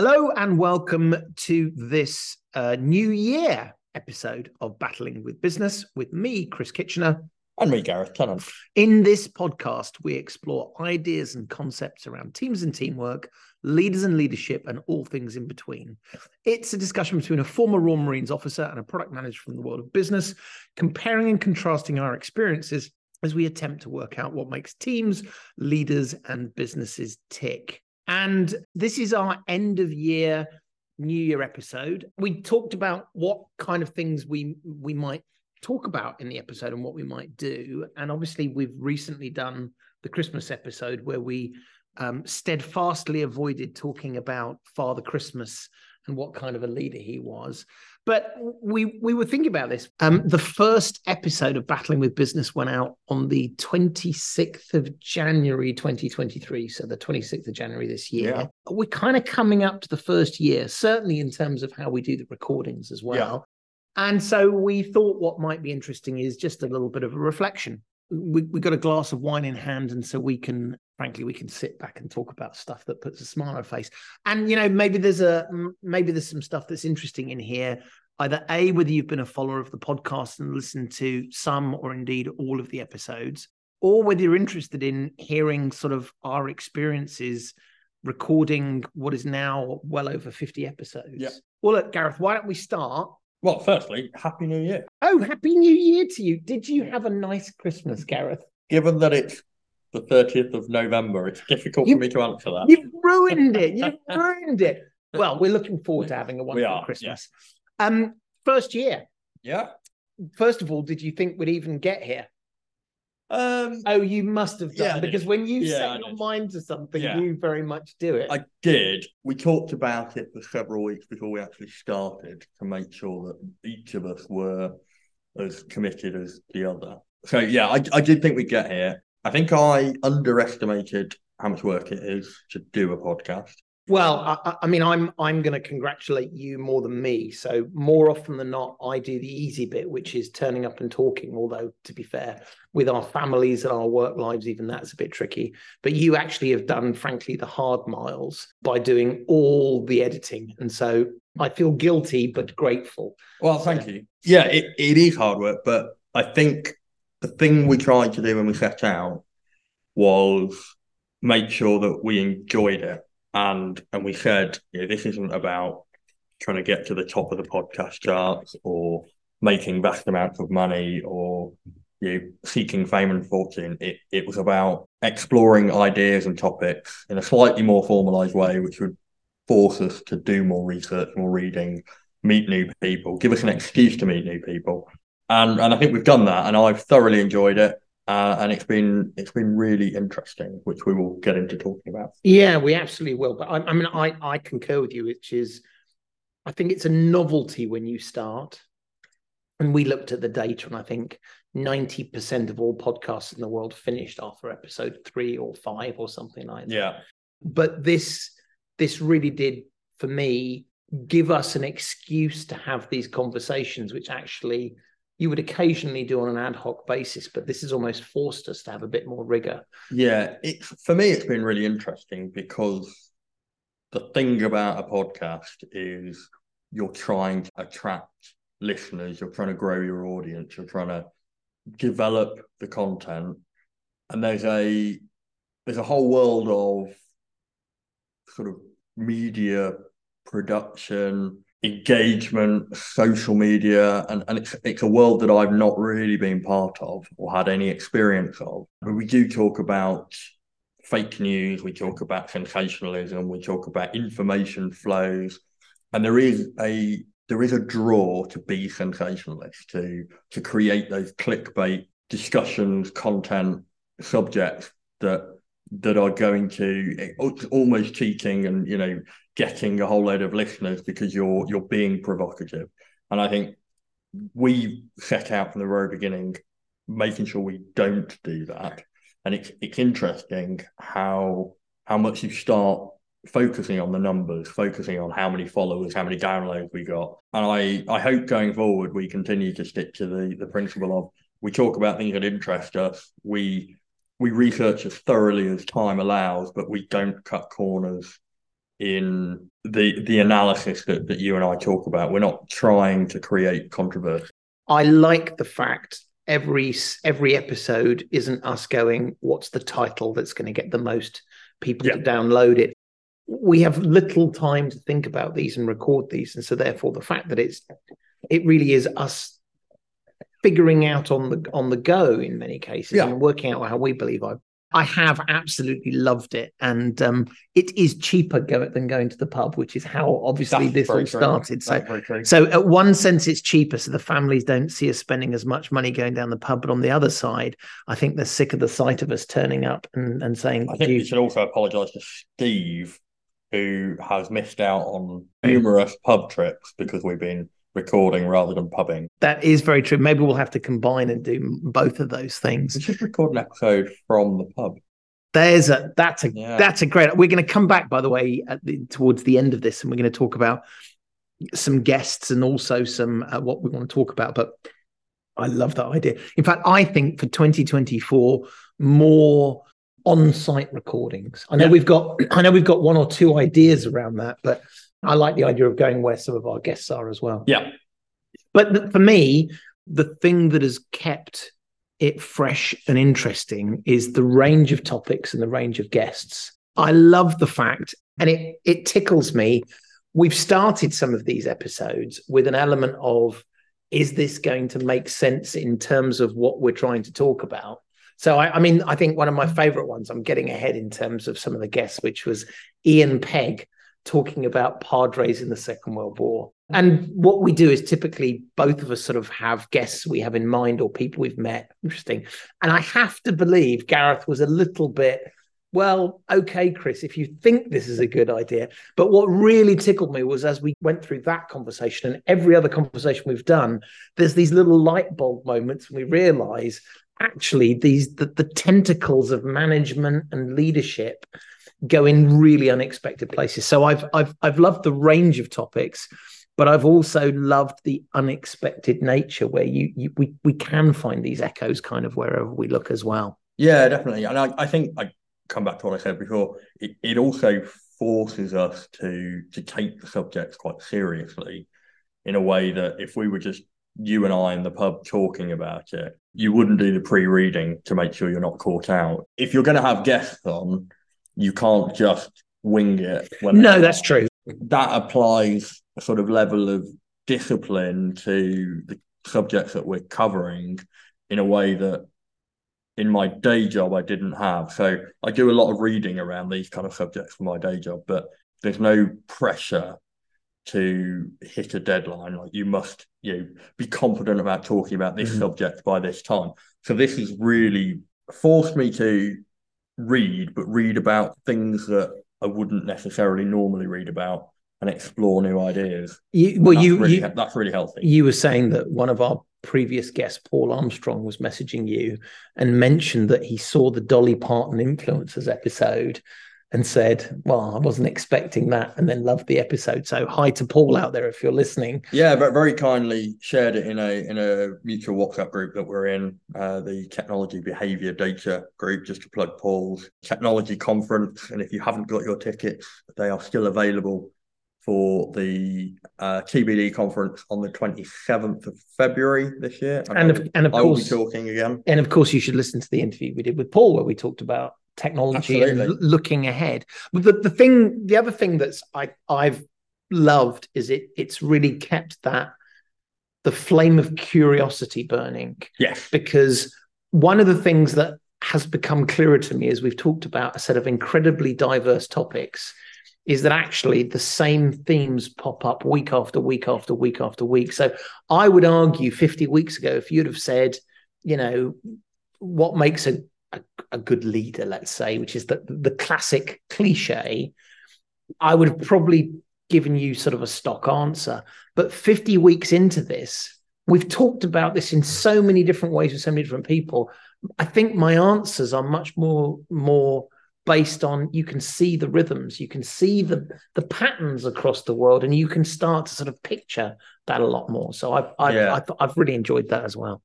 Hello and welcome to this uh, new year episode of Battling with Business with me, Chris Kitchener. And me, Gareth Tennant. In this podcast, we explore ideas and concepts around teams and teamwork, leaders and leadership, and all things in between. It's a discussion between a former Royal Marines officer and a product manager from the world of business, comparing and contrasting our experiences as we attempt to work out what makes teams, leaders, and businesses tick. And this is our end of year new year episode. We talked about what kind of things we we might talk about in the episode and what we might do. And obviously we've recently done the Christmas episode where we um, steadfastly avoided talking about Father Christmas and what kind of a leader he was. But we we were thinking about this. Um, the first episode of Battling with Business went out on the 26th of January 2023. So the 26th of January this year. Yeah. We're kind of coming up to the first year, certainly in terms of how we do the recordings as well. Yeah. And so we thought what might be interesting is just a little bit of a reflection we, we got a glass of wine in hand and so we can frankly we can sit back and talk about stuff that puts a smile on our face. And you know maybe there's a maybe there's some stuff that's interesting in here. Either a whether you've been a follower of the podcast and listened to some or indeed all of the episodes or whether you're interested in hearing sort of our experiences recording what is now well over 50 episodes. Yeah. well look gareth why don't we start well, firstly, Happy New Year. Oh, Happy New Year to you. Did you have a nice Christmas, Gareth? Given that it's the 30th of November, it's difficult you, for me to answer that. You've ruined it. You've ruined it. Well, we're looking forward to having a wonderful are, Christmas. Yeah. Um, first year. Yeah. First of all, did you think we'd even get here? Um, oh, you must have done yeah, because when you yeah, set your mind to something, yeah. you very much do it. I did. We talked about it for several weeks before we actually started to make sure that each of us were as committed as the other. So yeah, I, I did think we'd get here. I think I underestimated how much work it is to do a podcast. Well, I, I, mean, I'm I'm going to congratulate you more than me. So more often than not, I do the easy bit, which is turning up and talking. Although, to be fair, with our families and our work lives, even that's a bit tricky. But you actually have done, frankly, the hard miles by doing all the editing, and so I feel guilty but grateful. Well, thank you. Yeah, it, it is hard work, but I think the thing we tried to do when we set out was make sure that we enjoyed it and and we said you know, this isn't about trying to get to the top of the podcast charts or making vast amounts of money or you know, seeking fame and fortune. It it was about exploring ideas and topics in a slightly more formalized way, which would force us to do more research, more reading, meet new people, give us an excuse to meet new people. And and I think we've done that and I've thoroughly enjoyed it uh, and it's been it's been really interesting, which we will get into talking about. Yeah, we absolutely will. But I, I mean, I I concur with you, which is, I think it's a novelty when you start. And we looked at the data, and I think ninety percent of all podcasts in the world finished after episode three or five or something like that. Yeah. But this this really did for me give us an excuse to have these conversations, which actually you would occasionally do on an ad hoc basis, but this has almost forced us to have a bit more rigor. Yeah, it, for me, it's been really interesting because the thing about a podcast is you're trying to attract listeners, you're trying to grow your audience, you're trying to develop the content, and there's a there's a whole world of sort of media production engagement, social media, and, and it's, it's a world that I've not really been part of or had any experience of. But we do talk about fake news, we talk about sensationalism, we talk about information flows, and there is a there is a draw to be sensationalist, to to create those clickbait discussions, content, subjects that that are going to uh, almost cheating and you know getting a whole load of listeners because you're you're being provocative. And I think we set out from the very beginning making sure we don't do that. And it's it's interesting how how much you start focusing on the numbers, focusing on how many followers, how many downloads we got. And I I hope going forward we continue to stick to the the principle of we talk about things that interest us. We we research as thoroughly as time allows, but we don't cut corners in the the analysis that, that you and I talk about. We're not trying to create controversy. I like the fact every every episode isn't us going, what's the title that's going to get the most people yeah. to download it. We have little time to think about these and record these, and so therefore the fact that it's it really is us figuring out on the on the go in many cases yeah. and working out how we believe I I have absolutely loved it, and um, it is cheaper go- than going to the pub, which is how obviously That's this all started. So, so at one sense, it's cheaper, so the families don't see us spending as much money going down the pub. But on the other side, I think they're sick of the sight of us turning up and, and saying. I think you should also apologise to Steve, who has missed out on numerous pub trips because we've been recording rather than pubbing. That is very true. Maybe we'll have to combine and do both of those things. We should record an episode from the pub. There's a that's a yeah. that's a great. We're going to come back, by the way, the, towards the end of this, and we're going to talk about some guests and also some uh, what we want to talk about. But I love that idea. In fact, I think for 2024, more on-site recordings. I know yeah. we've got I know we've got one or two ideas around that, but I like the idea of going where some of our guests are as well. Yeah. But for me, the thing that has kept it fresh and interesting is the range of topics and the range of guests. I love the fact, and it it tickles me. We've started some of these episodes with an element of is this going to make sense in terms of what we're trying to talk about? So, I, I mean, I think one of my favorite ones, I'm getting ahead in terms of some of the guests, which was Ian Pegg, talking about Padres in the Second World War. And what we do is typically both of us sort of have guests we have in mind or people we've met. Interesting. And I have to believe Gareth was a little bit, well, okay, Chris, if you think this is a good idea. But what really tickled me was as we went through that conversation and every other conversation we've done, there's these little light bulb moments and we realize actually these the, the tentacles of management and leadership go in really unexpected places. So I've I've I've loved the range of topics, but I've also loved the unexpected nature where you, you we we can find these echoes kind of wherever we look as well. Yeah, definitely. And I, I think I come back to what I said before. It, it also forces us to to take the subjects quite seriously in a way that if we were just you and I in the pub talking about it, you wouldn't do the pre-reading to make sure you're not caught out. If you're going to have guests on, you can't just wing it. no, that's true. That applies a sort of level of discipline to the subjects that we're covering in a way that in my day job I didn't have. So I do a lot of reading around these kind of subjects for my day job, but there's no pressure to hit a deadline. Like you must, you know, be confident about talking about this mm-hmm. subject by this time. So this has really forced me to read, but read about things that I wouldn't necessarily normally read about and explore new ideas. You, well, you, really, you that's really healthy. You were saying that one of our previous guests, Paul Armstrong, was messaging you and mentioned that he saw the Dolly Parton influencers episode and said, "Well, I wasn't expecting that," and then loved the episode. So, hi to Paul out there if you're listening. Yeah, but very kindly shared it in a in a mutual WhatsApp group that we're in, uh, the Technology Behavior Data group. Just to plug Paul's technology conference, and if you haven't got your tickets, they are still available for the uh, TBD conference on the 27th of February this year. And, and of, and of course, I will be talking again. And of course, you should listen to the interview we did with Paul, where we talked about technology Absolutely. and looking ahead. But the, the thing, the other thing that's I I've loved is it it's really kept that the flame of curiosity burning. Yes. Because one of the things that has become clearer to me as we've talked about a set of incredibly diverse topics is that actually the same themes pop up week after week after week after week. So I would argue 50 weeks ago, if you'd have said, you know, what makes a a, good leader, let's say, which is the the classic cliche, I would have probably given you sort of a stock answer. But 50 weeks into this, we've talked about this in so many different ways with so many different people. I think my answers are much more more based on you can see the rhythms, you can see the the patterns across the world, and you can start to sort of picture that a lot more. So I've I've, yeah. I've, I've really enjoyed that as well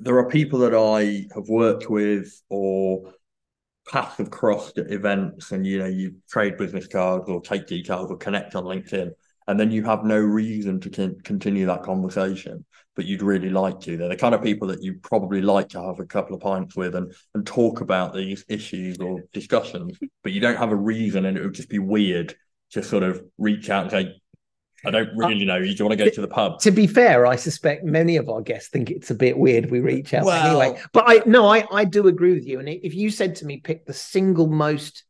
there are people that I have worked with or paths have crossed at events and you know you trade business cards or take details or connect on LinkedIn and then you have no reason to con- continue that conversation but you'd really like to. They're the kind of people that you probably like to have a couple of pints with and and talk about these issues or discussions but you don't have a reason and it would just be weird to sort of reach out and say I don't uh, really know. Do you want to go to the pub? To be fair, I suspect many of our guests think it's a bit weird we reach out well, anyway. But I no, I I do agree with you. And if you said to me, pick the single most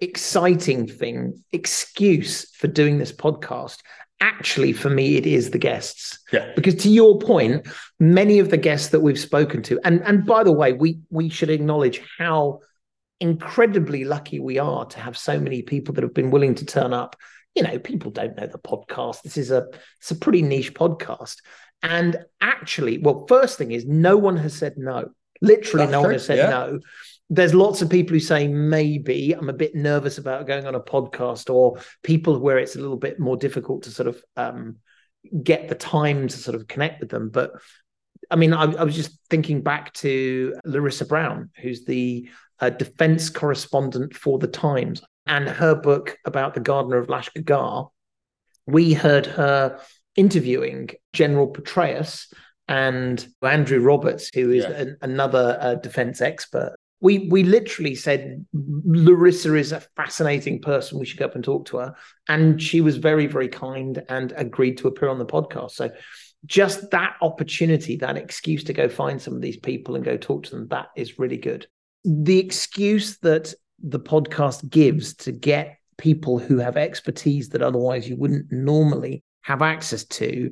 exciting thing, excuse for doing this podcast, actually for me it is the guests. Yeah. Because to your point, many of the guests that we've spoken to, and and by the way, we we should acknowledge how incredibly lucky we are to have so many people that have been willing to turn up you know, people don't know the podcast. This is a it's a pretty niche podcast. And actually, well, first thing is no one has said no. Literally, That's no true. one has said yeah. no. There's lots of people who say maybe I'm a bit nervous about going on a podcast, or people where it's a little bit more difficult to sort of um, get the time to sort of connect with them. But I mean, I, I was just thinking back to Larisa Brown, who's the uh, defense correspondent for the Times and her book about the Gardener of Lashkar, we heard her interviewing General Petraeus and Andrew Roberts, who is yeah. an, another uh, defense expert. We we literally said Larisa is a fascinating person. We should go up and talk to her, and she was very very kind and agreed to appear on the podcast. So just that opportunity, that excuse to go find some of these people and go talk to them, that is really good. The excuse that the podcast gives to get people who have expertise that otherwise you wouldn't normally have access to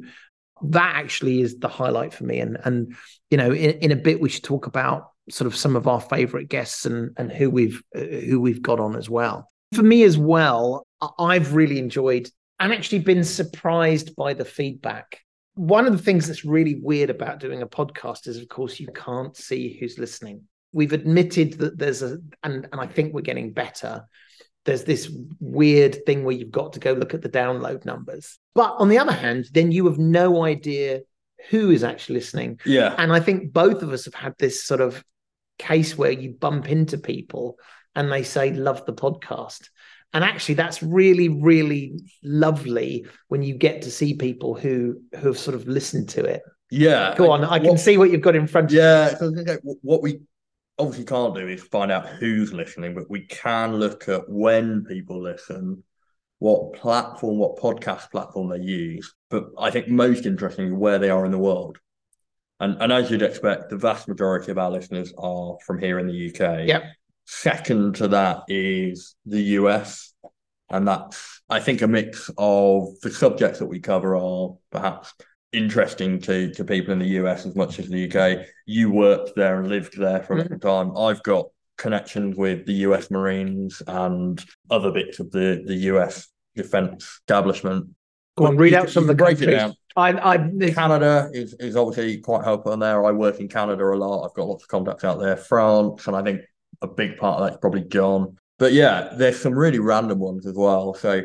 that actually is the highlight for me. And and you know in, in a bit we should talk about sort of some of our favorite guests and and who we've uh, who we've got on as well. For me as well i've really enjoyed and actually been surprised by the feedback. One of the things that's really weird about doing a podcast is of course you can't see who's listening we've admitted that there's a and, and I think we're getting better. There's this weird thing where you've got to go look at the download numbers. But on the other hand, then you have no idea who is actually listening. Yeah. And I think both of us have had this sort of case where you bump into people and they say, love the podcast. And actually, that's really, really lovely when you get to see people who who have sort of listened to it. Yeah. Go on. I can what, see what you've got in front of yeah, you. Yeah. What we obviously can't do is find out who's listening, but we can look at when people listen, what platform, what podcast platform they use. But I think most interesting where they are in the world. And and as you'd expect, the vast majority of our listeners are from here in the UK. Yep. Second to that is the US. And that's I think a mix of the subjects that we cover are perhaps interesting to to people in the US as much as the UK. You worked there and lived there for a long mm-hmm. time. I've got connections with the US Marines and other bits of the the US defense establishment. Go on, read out some of the break countries. It down. I, I, Canada is, is obviously quite helpful in there. I work in Canada a lot. I've got lots of contacts out there. France, and I think a big part of that's probably John. But yeah, there's some really random ones as well. So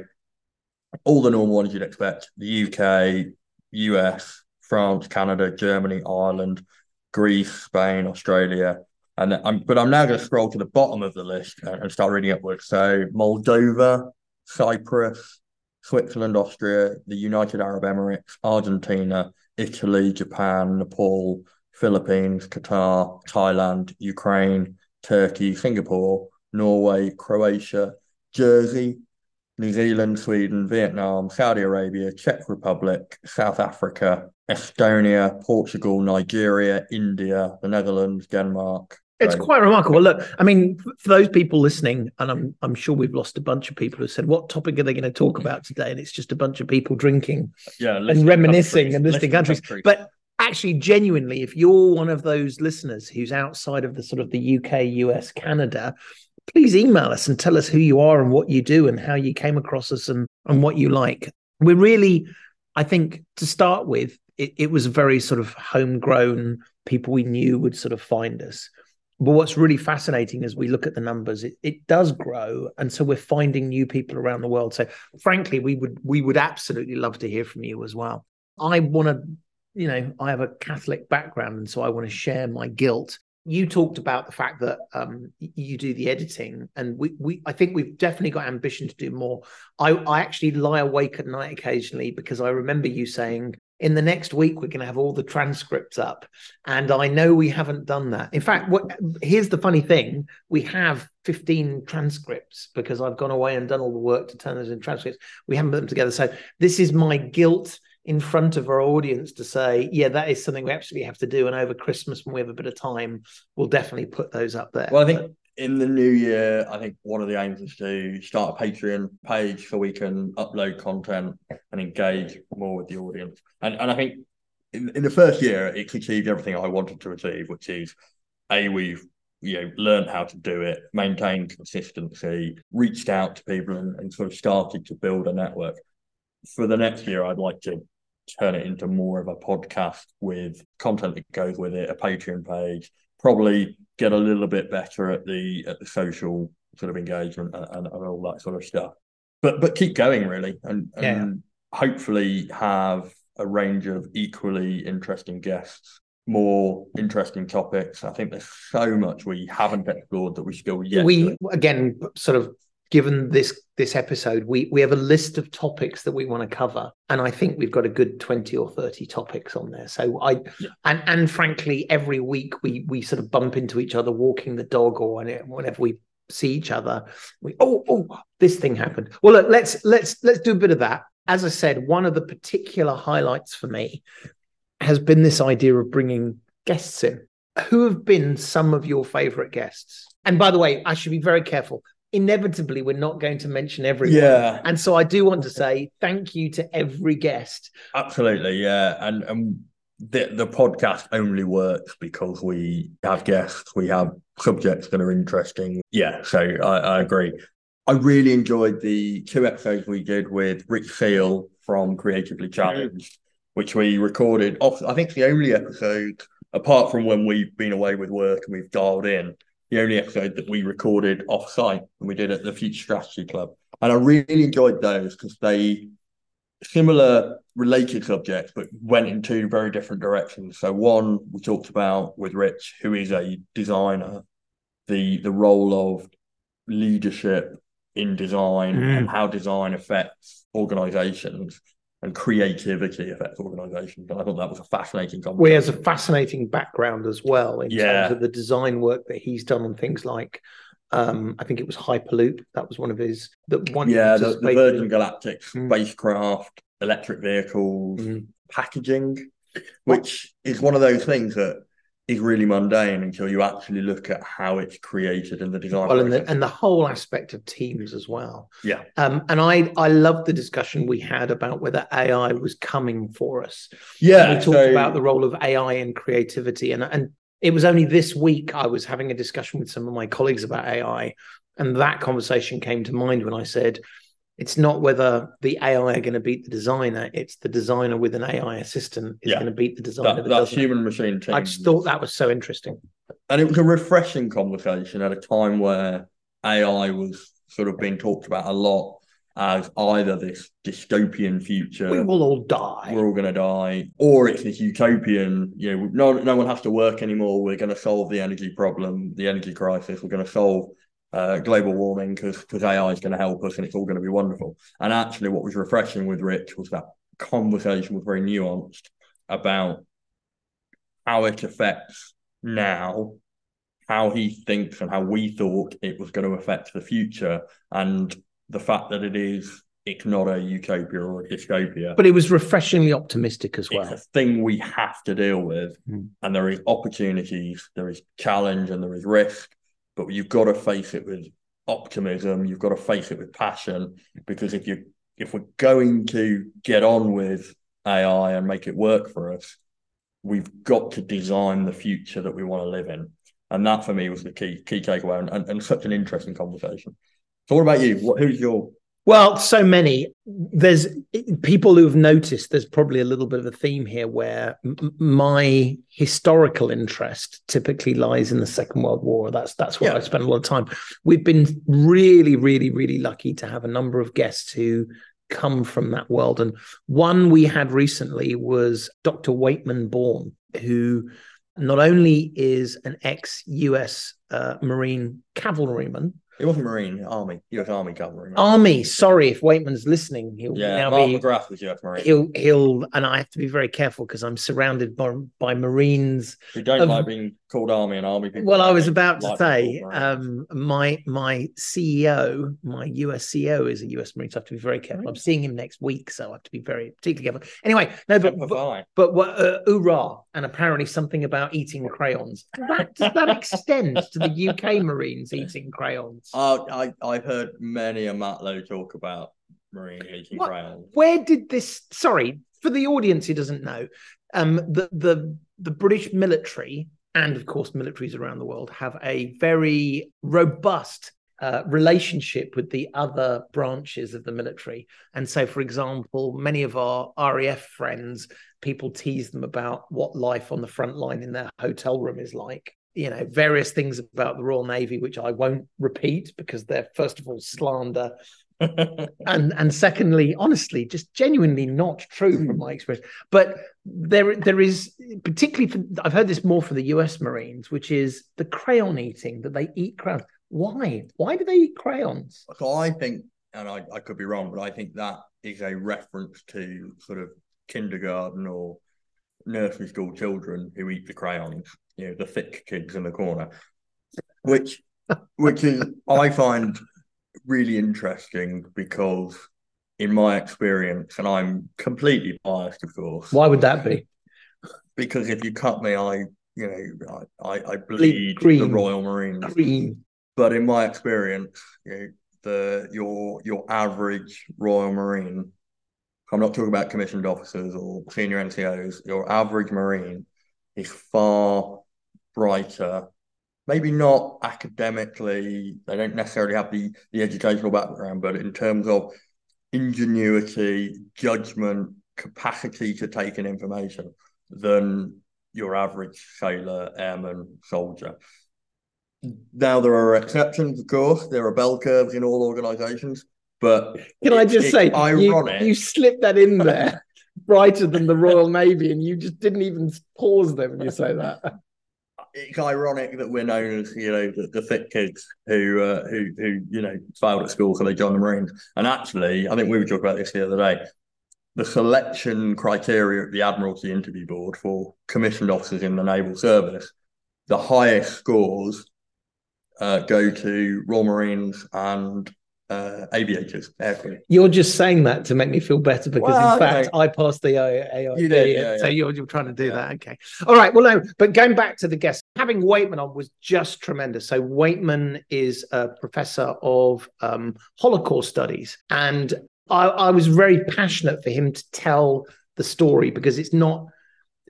all the normal ones you'd expect: the UK, US, France, Canada, Germany, Ireland, Greece, Spain, Australia. And I'm, but I'm now going to scroll to the bottom of the list and, start reading upwards. So Moldova, Cyprus, Switzerland, Austria, the United Arab Emirates, Argentina, Italy, Japan, Nepal, Philippines, Qatar, Thailand, Ukraine, Turkey, Singapore, Norway, Croatia, Jersey, New Zealand, Sweden, Vietnam, Saudi Arabia, Czech Republic, South Africa, Estonia, Portugal, Nigeria, India, the Netherlands, Denmark. It's quite remarkable. Look, I mean, for those people listening, and I'm I'm sure we've lost a bunch of people who said, "What topic are they going to talk about today?" And it's just a bunch of people drinking, yeah, and reminiscing countries, and listing countries. countries. But actually, genuinely, if you're one of those listeners who's outside of the sort of the UK, US, Canada, please email us and tell us who you are and what you do and how you came across us and, and what you like. We're really, I think, to start with, it, it was very sort of homegrown people we knew would sort of find us. But what's really fascinating as we look at the numbers, it, it does grow, and so we're finding new people around the world. So, frankly, we would we would absolutely love to hear from you as well. I want to, you know, I have a Catholic background, and so I want to share my guilt you talked about the fact that um, you do the editing, and we, we I think we've definitely got ambition to do more. I, I actually lie awake at night occasionally because I remember you saying in the next week we're going to have all the transcripts up, and I know we haven't done that. In fact, what here's the funny thing: we have 15 transcripts because I've gone away and done all the work to turn those into transcripts. We haven't put them together, so this is my guilt in front of our audience to say, yeah, that is something we absolutely have to do. And over Christmas, when we have a bit of time, we'll definitely put those up there. Well, I think in the new year, I think one of the aims is to start a Patreon page so we can upload content and engage more with the audience. And and I think in, in the first year, it's achieved everything I wanted to achieve, which is a we've you know learned how to do it, maintained consistency, reached out to people, and, and sort of started to build a network. For the next year, I'd like to turn it into more of a podcast with content that goes with it, a Patreon page, probably get a little bit better at the at the social sort of engagement and, and, and all that sort of stuff. But but keep going really and, and yeah. hopefully have a range of equally interesting guests more interesting topics. I think there's so much we haven't explored that we still yet. We again sort of given this this episode, we we have a list of topics that we want to cover, and I think we've got a good twenty or thirty topics on there. So I yeah. and and frankly, every week we we sort of bump into each other walking the dog, or whenever we see each other, we oh oh this thing happened. Well, look, let's let's let's do a bit of that. As I said, one of the particular highlights for me has been this idea of bringing guests in. Who have been some of your favorite guests? And by the way, I should be very careful inevitably we're not going to mention everyone. Yeah. And so I do want to say thank you to every guest. Absolutely, yeah. And and the the podcast only works because we have guests, we have subjects that are interesting. Yeah, so I, I agree. I really enjoyed the two episodes we did with Rick Seal from Creatively Challenged, which we recorded off. I think the only episode, apart from when we've been away with work and we've dialed in, the only episode that we recorded off site and we did at the Future Strategy Club. And I really enjoyed those because they similar related subjects, but went in two very different directions. So one we talked about with Rich, who is a designer, the the role of leadership in design mm. and how design affects organizations and creativity affects organizations. And I thought that was a fascinating conversation. Well, he has a fascinating background as well in yeah. terms of the design work that he's done on things like um, I think it was Hyperloop. That was one of his that one. Yeah, the, the, Virgin Galactic mm. spacecraft, electric vehicles, mm. packaging, which is one of those things that is really mundane until you actually look at how it's created in the design. Well, and the, and the whole aspect of teams as well. Yeah. Um, and I I love the discussion we had about whether AI was coming for us. Yeah. And we talked so... about the role of AI in creativity, and and it was only this week I was having a discussion with some of my colleagues about AI, and that conversation came to mind when I said it's not whether the AI are going to beat the designer; it's the designer with an AI assistant is yeah. going to beat the designer. That, that human machine team. I just thought that was so interesting, and it was a refreshing conversation at a time where AI was sort of being talked about a lot as either this dystopian future we will all die we're all going to die or it's this utopian you know no no one has to work anymore we're going to solve the energy problem the energy crisis we're going to solve uh, global warming because because AI is going to help us and it's all going to be wonderful. And actually, what was refreshing with Rich was that conversation was very nuanced about how it affects now, how he thinks, and how we thought it was going to affect the future, and the fact that it is. It's not a utopia or a dystopia. But it was refreshingly optimistic as well. It's a thing we have to deal with. Mm. And there is opportunities, there is challenge, and there is risk but you've got to face it with optimism. You've got to face it with passion because if you if we're going to get on with AI and make it work for us, we've got to design the future that we want to live in. And that for me was the key key takeaway and, and, and such an interesting conversation. So what about you? What who's your well, so many. There's people who've noticed there's probably a little bit of a theme here where m- my historical interest typically lies in the Second World War. That's that's where yeah. I spend a lot of time. We've been really, really, really lucky to have a number of guests who come from that world. And one we had recently was Dr. Waitman Beorn, who not only is an ex US uh, Marine cavalryman, It wasn't Marine, Army, US Army cavalry. Army. Sorry if Waitman's listening. He'll yeah, now Mark be McGrath was US Marine. he'll he'll and I have to be very careful because I'm surrounded by by Marines. Who don't like being called Army and Army people. Well, I was about to like say, being called Marines. um, my my CEO, my US CEO is a US Marine, so I have to be very careful. I'm seeing him next week, so I have to be very particularly careful. Anyway, no, but but, Fi. but uh, hoorah, and apparently something about eating crayons. Does that, does that extend to the UK Marines eating crayons? Uh, I I've heard many a Matlow talk about Marine eating What? crayons. Where did this? Sorry for the audience who doesn't know, um, the the the British military and of course militaries around the world have a very robust uh, relationship with the other branches of the military. And so, for example, many of our RAF friends, people tease them about what life on the front line in their hotel room is like. You know, various things about the Royal Navy, which I won't repeat because they're, first of all, slander and and secondly honestly just genuinely not true from my experience but there there is particularly for, i've heard this more for the us marines which is the crayon eating that they eat crayons why why do they eat crayons So I think, and I, I could be wrong, but I think that is a reference to sort of kindergarten or nursery school children who eat the crayons, you know, the thick kids in the corner, which which is I find really interesting because in my experience, and I'm completely biased, of course, why would that be because if you cut me, I you know I I, I bleed the green. Royal Marines. green But in my experience, you know, the your your average Royal Marine, I'm not talking about commissioned officers or senior NCOs, your average Marine is far brighter. Maybe not academically, they don't necessarily have the, the educational background, but in terms of ingenuity, judgment, capacity to take in information than your average sailor, airman, soldier. Now there are exceptions, of course. There are bell curves in all organisations, but can i just say you, ironic. you slipped that in there brighter than the royal navy and you just didn't even pause there when you say that it's ironic that we're known as you know the, the thick kids who uh, who who you know failed at school so they joined the Marines. And actually, I think we were talking about this the other day. The selection criteria at the Admiralty Interview Board for commissioned officers in the naval service, the highest scores uh, go to Royal Marines and uh, aviators, aircrew. You're just saying that to make me feel better because, Well, in fact, okay. I passed the AIB. You did, yeah, so yeah. you're, you're trying to do Yeah. that. Okay. All right. Well, no, but going back to the guest, having Waitman on was just tremendous. So, Waitman is a professor of um, Holocaust studies. And I, I was very passionate for him to tell the story because it's not.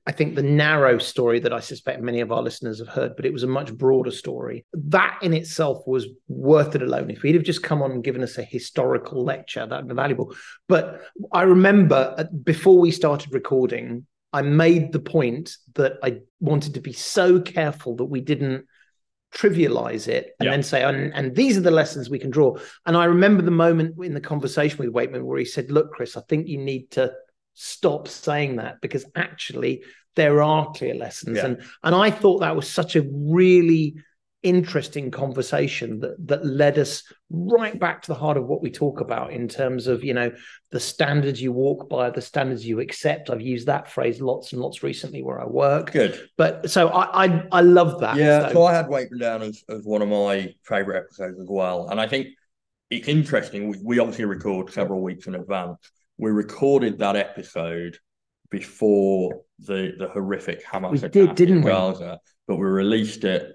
I think the narrow story that I suspect many of our listeners have heard, but it was a much broader story. That in itself was worth it alone. If he'd have just come on and given us a historical lecture, that would be valuable. But I remember uh, before we started recording, I made the point that I wanted to be so careful that we didn't trivialize it and Yeah. then say, and, and these are the lessons we can draw. And I remember the moment in the conversation with Waitman where he said, Look, Chris, I think you need to stop saying that because actually there are clear lessons. Yeah. And and I thought that was such a really interesting conversation that that led us right back to the heart of what we talk about in terms of you know the standards you walk by the standards you accept i've used that phrase lots and lots recently where i work Good. but so i i, I love that Yeah, So- so I had Waitman down as, as one of my favourite episodes as well. And I think it's interesting. We, we obviously record several weeks in advance. We recorded that episode before the the horrific Hamas We attack did, didn't in we? Gaza, but we released it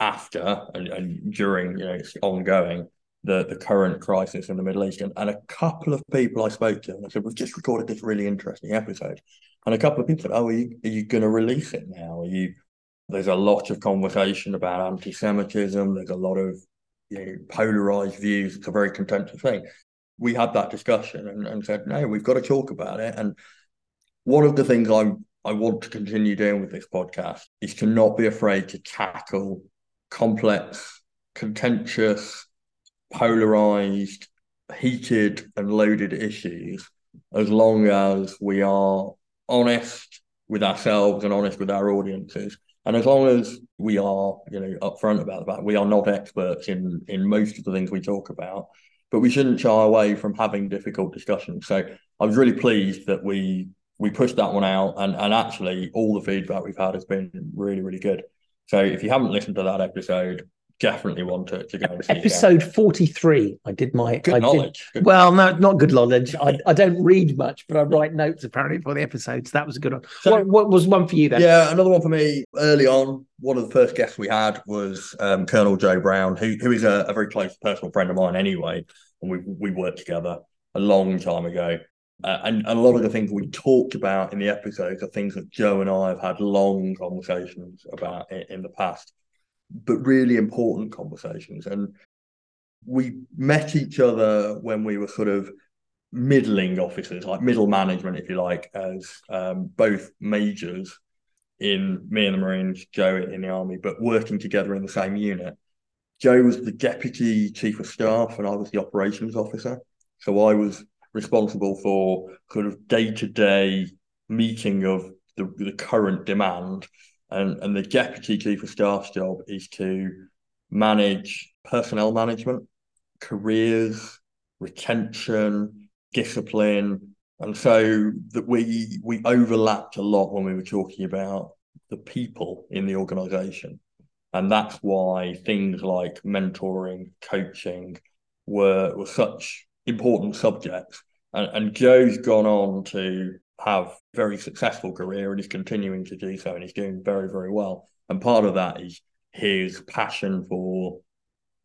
after and, and during you know it's ongoing the the current crisis in the Middle East. And, and a couple of people I spoke to, and I said, "We've just recorded this really interesting episode." And a couple of people said, "Oh, are you are you going to release it now? Are you?" There's a lot of conversation about anti-Semitism. There's a lot of you know, polarized views. It's a very contentious thing. We had that discussion and, and said, no, we've got to talk about it. And one of the things I I want to continue doing with this podcast is to not be afraid to tackle complex, contentious, polarized, heated, and loaded issues as long as we are honest with ourselves and honest with our audiences. And as long as we are, you know, upfront about that, we are not experts in in most of the things we talk about, but we shouldn't shy away from having difficult discussions. So I was really pleased that we we pushed that one out, and and actually all the feedback we've had has been really really good. So if you haven't listened to that episode, definitely want to, to go and see episode 43 i did my good I knowledge did, well no not good knowledge. I, I don't read much but i write notes apparently for the episodes. That was a good one. So, what, what, was one for you then? Yeah another one for me. Early on one of the first guests we had was um, colonel joe brown who, who is a, a, very close personal friend of mine anyway and we, we worked together a long time ago. Uh, and, and a lot of the things we talked about in the episodes are things that joe and i have had long conversations about in, in the past but really important conversations. And we met each other when we were sort of middling officers, like middle management, if you like, as um, both majors in me and the Marines, Joe in the Army, but working together in the same unit. Joe was the deputy chief of staff, and I was the operations officer. So I was responsible for sort of day to day meeting of the, the current demand and, and the deputy chief of staff's job is to manage personnel management, careers, retention, discipline. And so that we we overlapped a lot when we were talking about the people in the organization. And that's why things like mentoring, coaching were, were such important subjects. And, and Joe's gone on to have very successful career and is continuing to do so and he's doing very, very well. And part of that is his passion for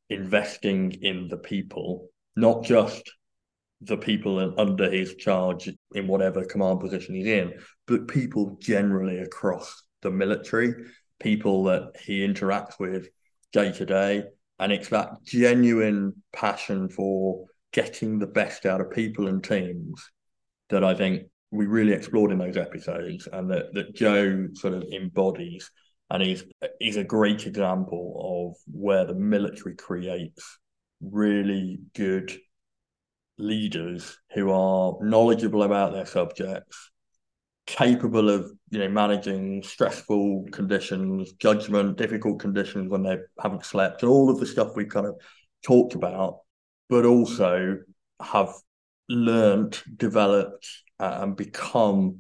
investing in the people, not just the people under his charge in whatever command position he's in, but people generally across the military, people that he interacts with day to day. And it's that genuine passion for getting the best out of people and teams that I think we really explored in those episodes and that, that Joe sort of embodies and he's he's a great example of where the military creates really good leaders who are knowledgeable about their subjects, capable of you know managing stressful conditions, judgment, difficult conditions when they haven't slept, and all of the stuff we've kind of talked about, but also have learned, developed, uh, and become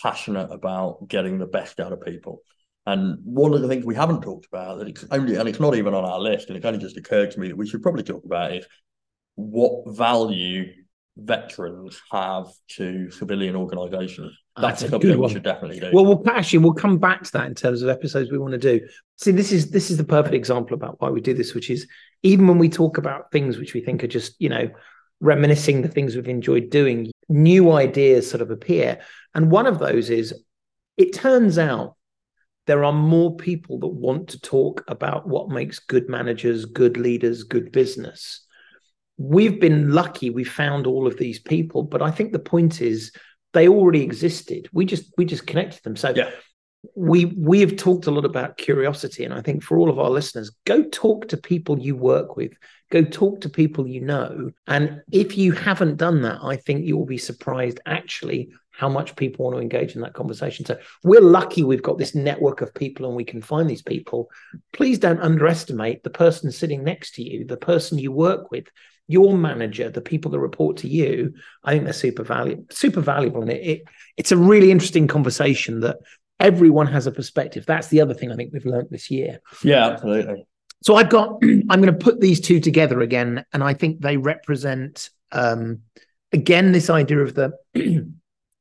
passionate about getting the best out of people. And one of the things we haven't talked about that it's only and it's not even on our list, and it's only just occurred to me that we should probably talk about is what value veterans have to civilian organisations. That's, That's a good one. We should definitely do. Well, we'll actually we'll come back to that in terms of episodes we want to do. See, this is this is the perfect example about why we do this, which is even when we talk about things which we think are just you know reminiscing the things we've enjoyed doing, new ideas sort of appear. And one of those is it turns out there are more people that want to talk about what makes good managers, good leaders, good business. We've been lucky we found all of these people, but I think the point is they already existed. We just we just connected them. So yeah we we have talked a lot about curiosity and i think for all of our listeners go talk to people you work with go talk to people you know and if you haven't done that i think you'll be surprised actually how much people want to engage in that conversation so we're lucky we've got this network of people and we can find these people please don't underestimate the person sitting next to you the person you work with your manager, the people that report to you, I think they're super valuable, super valuable. And it, it, it's a really interesting conversation that everyone has a perspective. That's the other thing I think we've learned this year. Yeah, absolutely. So I've got, I'm going to put these two together again, and I think they represent, um, again, this idea of the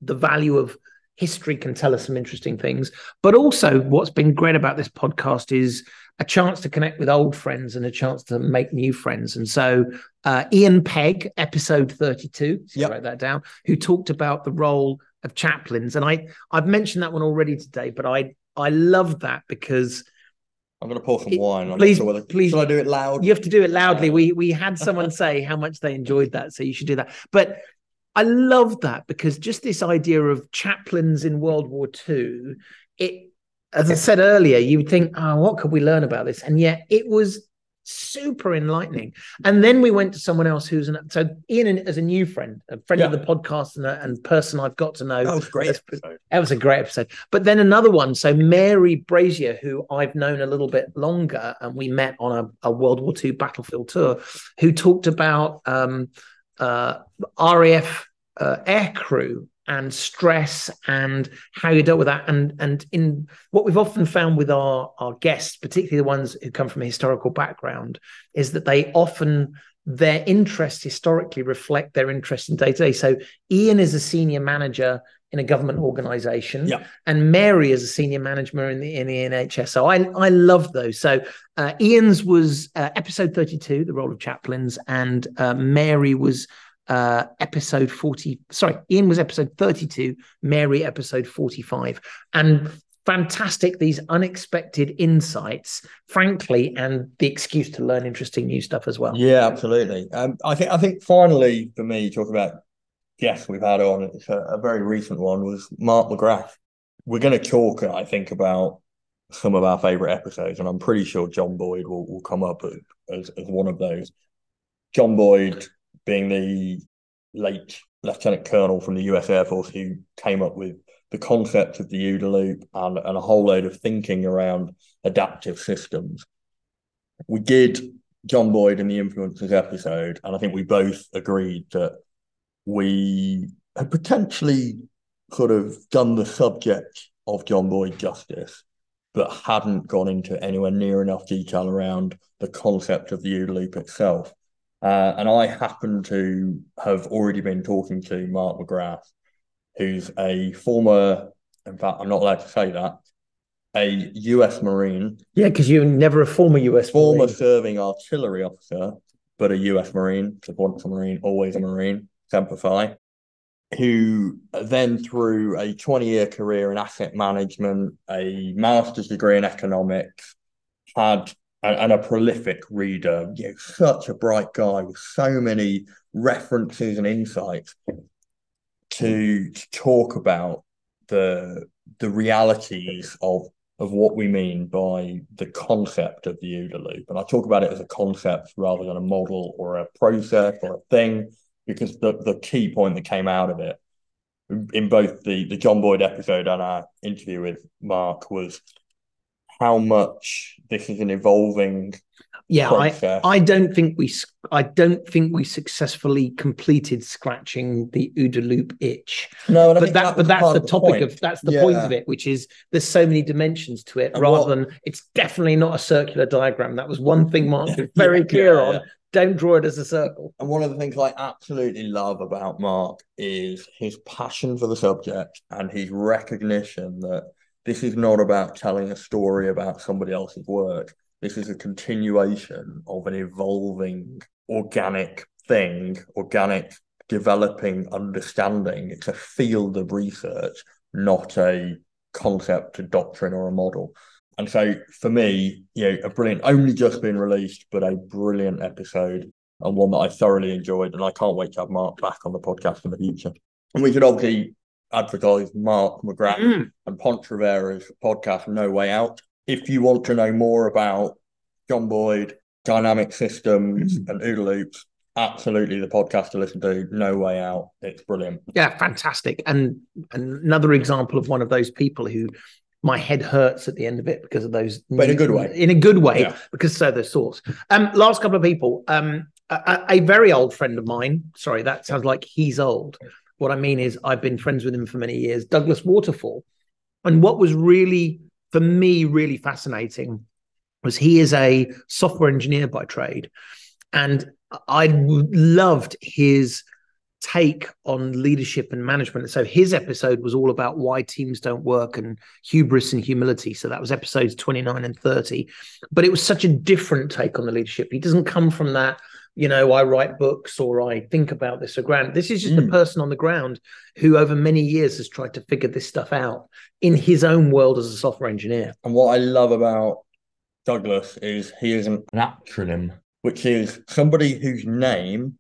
the value of history can tell us some interesting things, but also what's been great about this podcast is a chance to connect with old friends and a chance to make new friends. And so, uh, Ian Pegg, episode 32, yep. write that down, who talked about the role of chaplains, and I I've mentioned that one already today, but I I love that because. I'm going to pour some it, wine. please, whether, please. Shall I do it loud? You have to do it loudly. We we had someone say how much they enjoyed that, so you should do that. But I love that because just this idea of chaplains in World War II, it, as I said earlier, you would think, oh, what could we learn about this? And yet it was super enlightening. And then we went to someone else who's an so Ian as a new friend, a friend yeah. of the podcast and a and person I've got to know. That was great. That was a great episode. But then another one, so Mary Brazier, who I've known a little bit longer, and we met on a, a World War II battlefield tour, who talked about um, uh, RAF uh, aircrew and stress and how you dealt with that. And and in what we've often found with our our guests particularly the ones who come from a historical background is that they often their interests historically reflect their interest in day to day so ian is a senior manager in a government organization yeah. and mary is a senior manager in the in the nhs so i i love those. So uh, ian's was uh, episode 32 the role of chaplains and uh, mary was uh, episode 40. Sorry, Ian was episode 32, Mary episode 45. And fantastic, these unexpected insights, frankly, and the excuse to learn interesting new stuff as well. Yeah, absolutely. Um, I think I think finally for me, talk about guests we've had on, it's a, a very recent one was Mark McGrath. We're going to talk, I think, about some of our favorite episodes, and I'm pretty sure John Boyd will, will come up as, as one of those. John Boyd being the late lieutenant colonel from the US Air Force who came up with the concept of the OODA loop and, and a whole load of thinking around adaptive systems. We did John Boyd in the influencers episode, and I think we both agreed that we had potentially sort of done the subject of John Boyd justice, but hadn't gone into anywhere near enough detail around the concept of the OODA loop itself. Uh, and I happen to have already been talking to Mark McGrath, who's a former, in fact, I'm not allowed to say that, a US Marine. Yeah, because you're never a former US former Marine. serving artillery officer, but a US Marine, so once a Marine, always a Marine, Semper who then through a 20 year career in asset management, a master's degree in economics, had and, and a prolific reader, you know, such a bright guy with so many references and insights to, to talk about the the realities of of what we mean by the concept of the OODA loop. And I talk about it as a concept rather than a model or a process or a thing, because the, the key point that came out of it in both the, the John Boyd episode and our interview with Mark was how much this is an evolving yeah I, I don't think we i don't think we successfully completed scratching the OODA loop itch no but that, that but that's the, topic point. of that's the yeah. point of it which is there's so many dimensions to it and rather what, than it's definitely not a circular diagram that was one thing mark was very clear yeah, on yeah. don't draw it as a circle and one of the things i absolutely love about mark is his passion for the subject and his recognition that this is not about telling a story about somebody else's work. This is a continuation of an evolving organic thing, organic developing understanding. It's a field of research, not a concept, a doctrine, or a model. And so for me, you know, a brilliant, only just been released, but a brilliant episode and one that I thoroughly enjoyed. And I can't wait to have Mark back on the podcast in the future. And we could obviously advertise Mark McGrath mm. and Ponch Rivera's podcast, No Way Out. If you want to know more about John Boyd, dynamic systems, mm. and OODA loops, absolutely the podcast to listen to. No Way Out. It's brilliant. Yeah, fantastic. And another example of one of those people who my head hurts at the end of it because of those. But in a good way. In a good way, yeah. because so the source. Um, last couple of people. Um, a, a, very old friend of mine. Sorry, that sounds like he's old. What I mean is, I've been friends with him for many years, Douglas Waterfall. And what was really, for me, really fascinating was he is a software engineer by trade. And I loved his take on leadership and management. So his episode was all about why teams don't work and hubris and humility. So that was episodes 29 and 30. But it was such a different take on the leadership. He doesn't come from that you know, I write books or I think about this or grant. This is just mm. a person on the ground who, over many years, has tried to figure this stuff out in his own world as a software engineer. And what I love about Douglas is he is an acronym, which is somebody whose name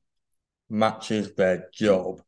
matches their job.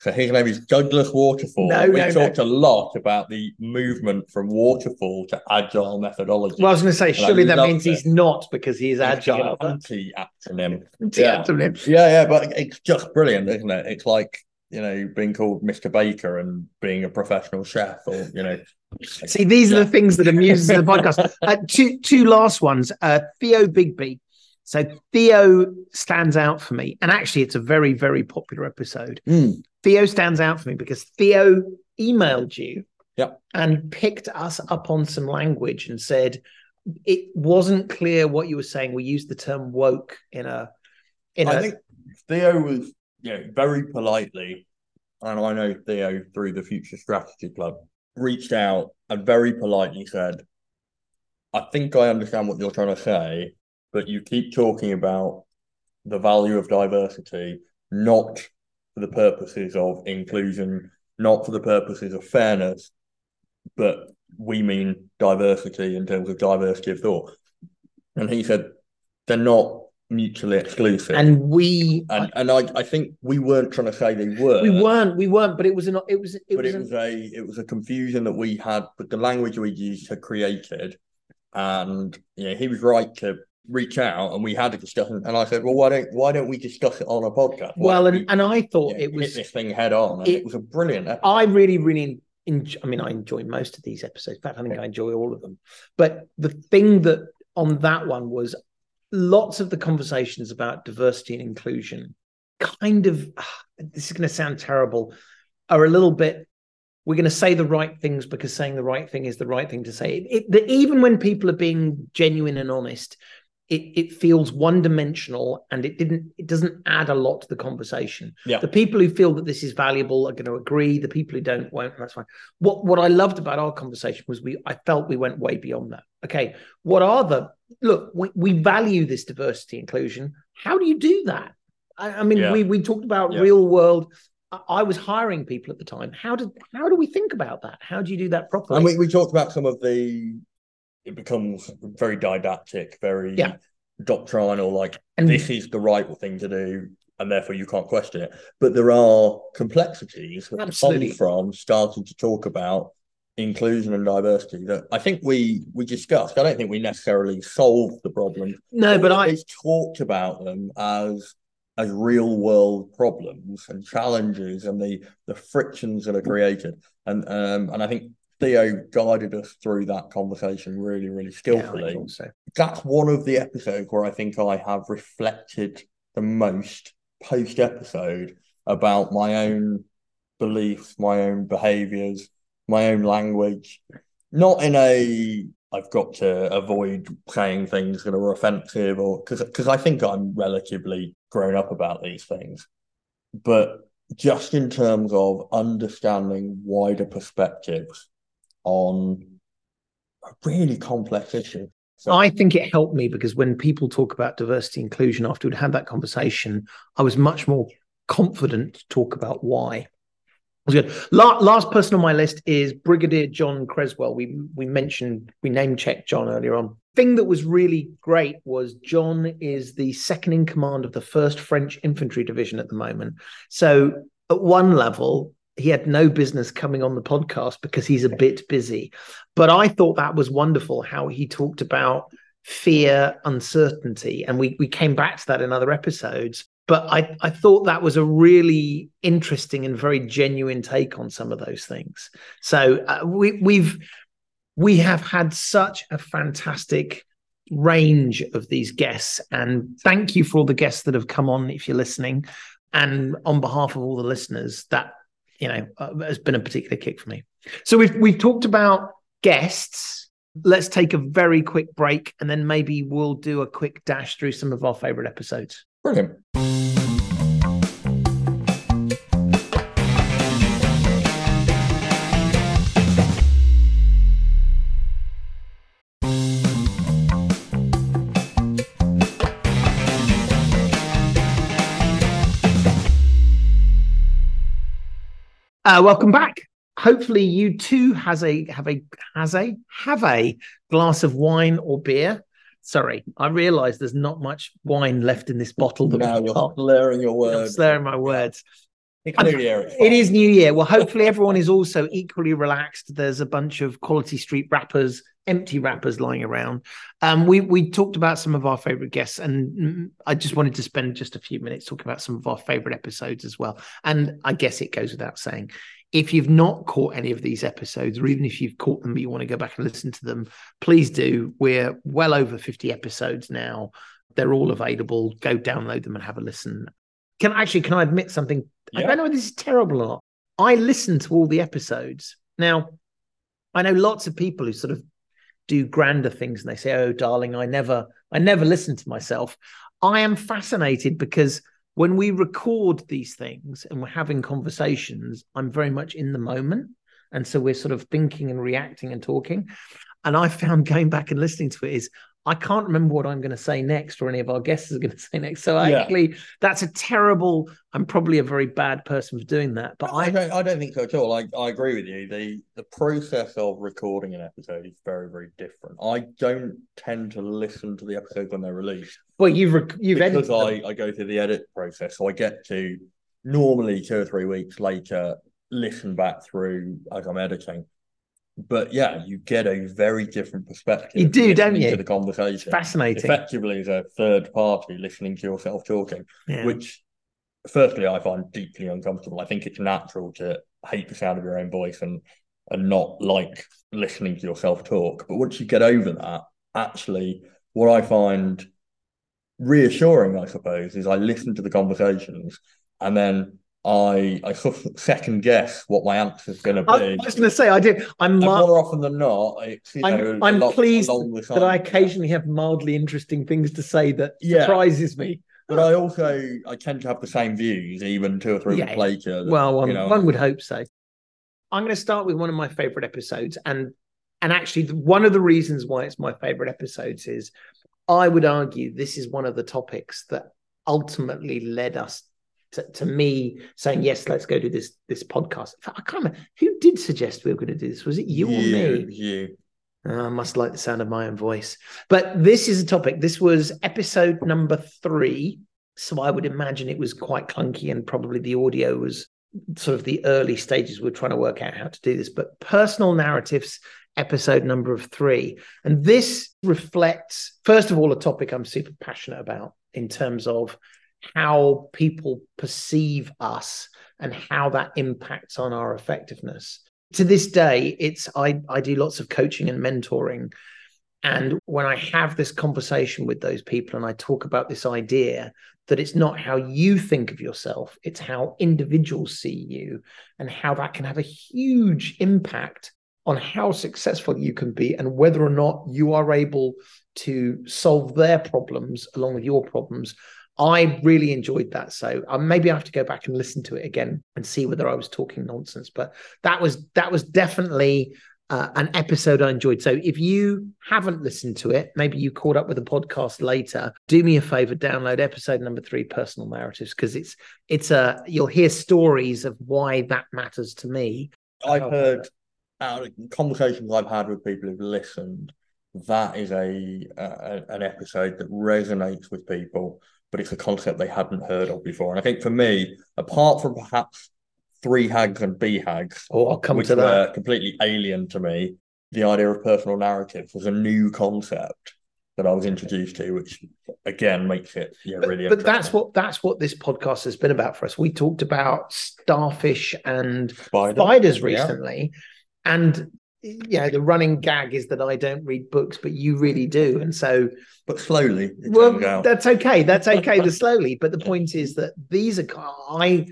So his name is Douglas Waterfall. No, we no, talked a lot about the movement from waterfall to agile methodology. Well, I was going to say, And surely that means it. he's not because he's agile. Anti acronym. Yeah. Yeah. Yeah, yeah, but it's just brilliant, isn't it? It's like you know being called Mr. Baker and being a professional chef, or you know. See, these are the things that amuses the podcast. Uh, two two last ones. Uh, Theo Bigby. So Theo stands out for me, and actually, it's a very very popular episode. Mm. Theo stands out for me because Theo emailed you Yep. and picked us up on some language and said it wasn't clear what you were saying. We used the term woke in a in a I think Theo was, you know, very politely, and I know Theo through the Future Strategy Club, reached out and very politely said, I think I understand what you're trying to say, but you keep talking about the value of diversity, not for the purposes of inclusion, not for the purposes of fairness, but we mean diversity in terms of diversity of thought. And he said, they're not mutually exclusive. and we and, and I, I think we weren't trying to say they were. we weren't we weren't, but it was an it was it but was, it an- was a it was a confusion that we had, but the language we used had created, and you know, he was right to reach out, and we had a discussion. And I said, well, why don't why don't we discuss it on a podcast? Why well, and we, and I thought know, it was hit this thing head on, it- it, was a brilliant. Episode. I really, really enjoy. I mean, I enjoy most of these episodes. In fact, I think I enjoy all of them. But the thing that on that one was lots of the conversations about diversity and inclusion kind of, ah, this is going to sound terrible, are a little bit, we're going to say the right things because saying the right thing is the right thing to say. It, it, the, even when people are being genuine and honest, it, it feels one dimensional and it didn't it doesn't add a lot to the conversation Yeah. the people who feel that this is valuable are going to agree the people who don't won't that's fine what what i loved about our conversation was we i felt we went way beyond that okay what are the look we, we value this diversity inclusion how do you do that i, I mean Yeah. we we talked about Yeah. real world I, I was hiring people at the time how did how do we think about that how do you do that properly And we, we talked about some of the. It becomes very didactic, very Yeah. doctrinal. Like and this is the right thing to do, and therefore you can't question it. But there are complexities that Absolutely. come from starting to talk about inclusion and diversity that I think we we discussed. I don't think we necessarily solved the problem. no but i talked about them as as real world problems and challenges and the the frictions that are created. And um and I think Theo guided us through that conversation really, really skillfully thought so. that's one of the episodes where I think I have reflected the most post episode about my own beliefs, my own behaviors, my own language. Not in a I've got to avoid saying things that are offensive or because I think I'm relatively grown up about these things. But just in terms of understanding wider perspectives on a really complex issue. So- I think it helped me because when people talk about diversity inclusion after we'd had that conversation, I was much more confident to talk about why. Good. La- last person on my list is Brigadier John Creswell. We we mentioned we name checked John earlier on. Thing that was really great was John is the second in command of the first French infantry division at the moment. So at one level, he had no business coming on the podcast because he's a bit busy. But I thought that was wonderful how he talked about fear, uncertainty, and we we came back to that in other episodes. But I I thought that was a really interesting and very genuine take on some of those things. So uh, we we've we have had such a fantastic range of these guests, and thank you for all the guests that have come on. If you're listening, and on behalf of all the listeners, that you know uh, has been a particular kick for me. So we've we've talked about guests. Let's take a very quick break, and then maybe we'll do a quick dash through some of our favorite episodes. Brilliant. Uh, welcome back. Hopefully, you too has a have a has a have a glass of wine or beer. Sorry, I realise there's not much wine left in this bottle. That Now you're got. slurring your I'm words. slurring my words. New Year. It is New Year. Well, hopefully everyone is also equally relaxed. There's a bunch of quality street wrappers, empty wrappers lying around. Um, we we talked about some of our favorite guests, and mm, I just wanted to spend just a few minutes talking about some of our favorite episodes as well. And I guess it goes without saying, if you've not caught any of these episodes, or even if you've caught them but you want to go back and listen to them, please do. We're well over 50 episodes now. They're all available. Go download them and have a listen. Can actually, can I admit something? I don't know if this is terrible or not. I listen to all the episodes. Now, I know lots of people who sort of do grander things and they say, Oh, darling, I never, I never listen to myself. I am fascinated because when we record these things and we're having conversations, I'm very much in the moment. And so we're sort of thinking and reacting and talking. And I found going back and listening to it is I can't remember what I'm going to say next or any of our guests are going to say next. So Yeah. actually, that's a terrible, I'm probably a very bad person for doing that. But I I, don't. I don't think so at all. I, I agree with you. The the process of recording an episode is very very different. I don't tend to listen to the episodes when they're released well, you've, rec- you've because edited them. I I go through the edit process. So I get to normally two or three weeks later listen back through as I'm editing. But yeah, you get a very different perspective. You do, don't you? To the conversation, fascinating. effectively as a third party listening to yourself talking Yeah. which firstly I find deeply uncomfortable. I think it's natural to hate the sound of your own voice and and not like listening to yourself talk. But once you get over that, actually what I find reassuring, I suppose, is I listen to the conversations and then I I second guess what my answer is gonna be. I was going to say, I do. I'm, mar- more often than not, I'm- know, I'm along- pleased that I occasionally have mildly interesting things to say that Yeah. surprises me. But I also I tend to have the same views even two or three Yeah, weeks later. Uh, that, Well, one, you know, one would hope so. I'm going to start with one of my favorite episodes, and and actually one of the reasons why it's my favorite episodes is I would argue this is one of the topics that ultimately led us to, to me saying yes, let's go do this this podcast. Fact, I can't remember who did suggest we were going to do this. Was it you, or me? You. Oh, I must like the sound of my own voice. But this is a topic. This was episode number three. So I would imagine it was quite clunky and probably the audio was sort of the early stages. We're trying to work out how to do this. But personal narratives, episode number of three. And this reflects, first of all, a topic I'm super passionate about in terms of how people perceive us and how that impacts on our effectiveness. To this day it's i i do lots of coaching and mentoring. And when i have this conversation with those people and i talk about this idea that it's not how you think of yourself it's how individuals see you and how that can have a huge impact on how successful you can be and whether or not you are able to solve their problems along with your problems I really enjoyed that. So um, maybe I have to go back and listen to it again and see whether I was talking nonsense. But that was that was definitely uh, an episode I enjoyed. So if you haven't listened to it, maybe you caught up with the podcast later. Do me a favor, download episode number three, personal narratives, because it's it's a you'll hear stories of why that matters to me. I've Oh, heard out of conversations I've had with people who've listened. That is a, a an episode that resonates with people, but it's a concept they hadn't heard of before. And I think for me, apart from perhaps three hags and BHAGs, Oh, I'll come which to that. were completely alien to me, the idea of personal narratives was a new concept that I was introduced to, which again makes it yeah But, really. but that's what that's what this podcast has been about for us. We talked about starfish and Spider. spiders Yeah. recently, and you know the running gag is that I don't read books, but you really do, and so but slowly. Well, that's okay. That's okay. the slowly, but the point is that these are I.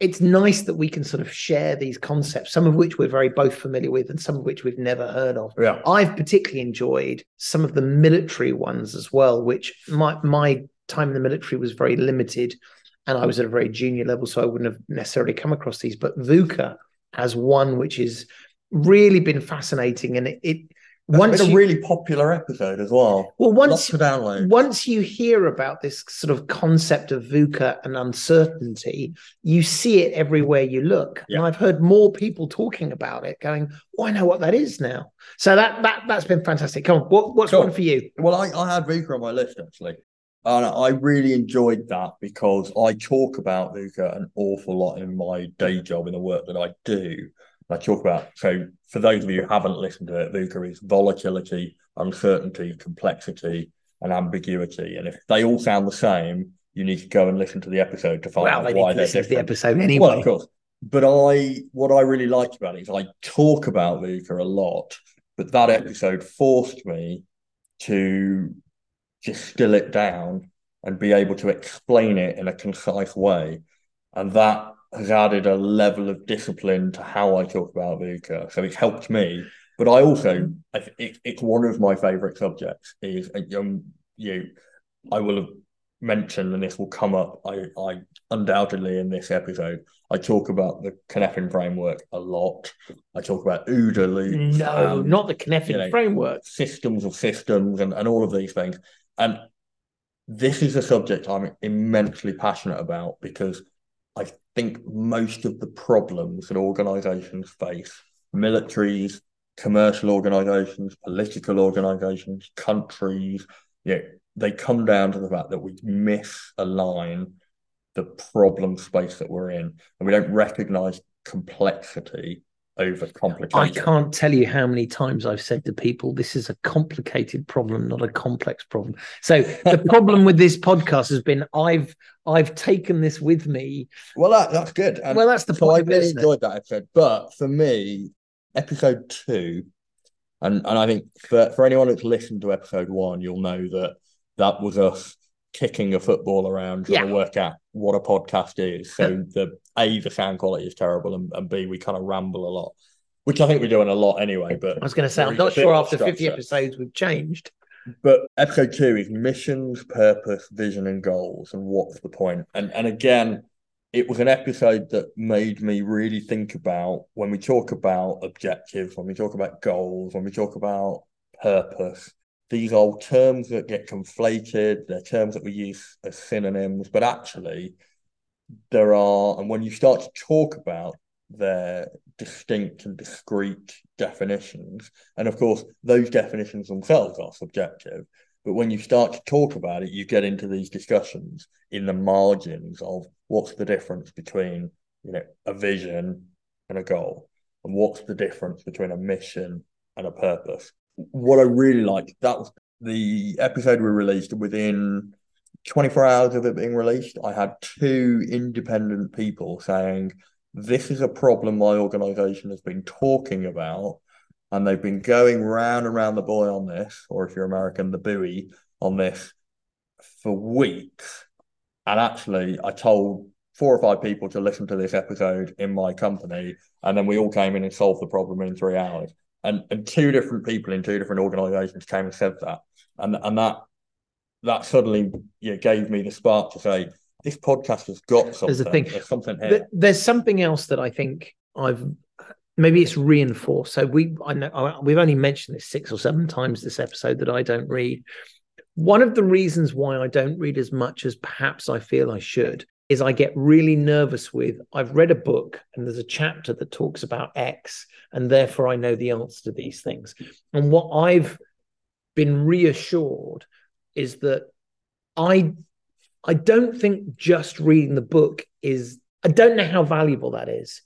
It's nice that we can sort of share these concepts, some of which we're very both familiar with, and some of which we've never heard of. yeah. I've particularly enjoyed some of the military ones as well, which my my time in the military was very limited, and I was at a very junior level, so I wouldn't have necessarily come across these. But VUCA has one which is really been fascinating, and it, it That's once a you, really popular episode as well. well once once you hear about this sort of concept of VUCA and uncertainty, you see it everywhere you look. Yeah. And I've heard more people talking about it, going, "Oh, I know what that is now." So that that that's been fantastic. Come on, what, what's Sure. one for you? Well, I, I had VUCA on my list actually. And I really enjoyed that because I talk about VUCA an awful lot in my day job in the work that I do. I talk about so for those of you who haven't listened to it, VUCA is volatility, uncertainty, complexity, and ambiguity. And if they all sound the same, you need to go and listen to the episode to find well, out why they're different. the episode anyway. Well, of course. But I, what I really liked about it is I talk about VUCA a lot, but that episode forced me to distill it down and be able to explain it in a concise way. And that has added a level of discipline to how I talk about VUCA. So it's helped me. But I also, it, it's one of my favorite subjects is, um, you, I will have mentioned, and this will come up, I, I undoubtedly in this episode, I talk about the Cynefin framework a lot. I talk about OODA loops. No, and, not the Cynefin you know, framework. Systems of systems and, and all of these things. And this is a subject I'm immensely passionate about because I think most of the problems that organizations face, militaries, commercial organizations, political organizations, countries, yeah, they come down to the fact that we misalign the problem space that we're in. And we don't recognize complexity over complication. I can't tell you how many times I've said to people, this is a complicated problem, not a complex problem. So the problem with this podcast has been I've I've taken this with me. Well, that, that's good. And well, that's the so point. I really enjoyed that episode. But for me, episode two, and, and I think for, for anyone that's listened to episode one, you'll know that that was us kicking a football around trying Yeah. to work out what a podcast is. So the A, the sound quality is terrible, and, and B, we kind of ramble a lot, which I think we're doing a lot anyway. But I was going to say, I'm not sure after 50 episodes we've changed. But episode two is missions, purpose, vision, and goals, and what's the point? And and again, it was an episode that made me really think about when we talk about objectives, when we talk about goals, when we talk about purpose. These are terms that get conflated. They're terms that we use as synonyms, but actually, there are, and when you start to talk about their distinct and discrete definitions, and of course, those definitions themselves are subjective. But when you start to talk about it, you get into these discussions in the margins of what's the difference between, you know, a vision and a goal, and what's the difference between a mission and a purpose. What I really liked that was the episode we released within 24 hours of it being released. I had two independent people saying, This is a problem my organization has been talking about and they've been going round and round the buoy on this, or if you're American, the buoy on this for weeks. And actually, I told four or five people to listen to this episode in my company, and then we all came in and solved the problem in three hours. And and two different people in two different organizations came and said that, and and that that suddenly gave me the spark to say this podcast has got something. There's a thing. There's something here. Th- There's something else that I think I've maybe it's reinforced. So we I know I- we've only mentioned this six or seven times this episode that I don't read. One of the reasons why I don't read as much as perhaps I feel I should is I get really nervous with I've read a book and there's a chapter that talks about X and therefore I know the answer to these things. And what I've been reassured is that I I don't think just reading the book is I don't know how valuable that is.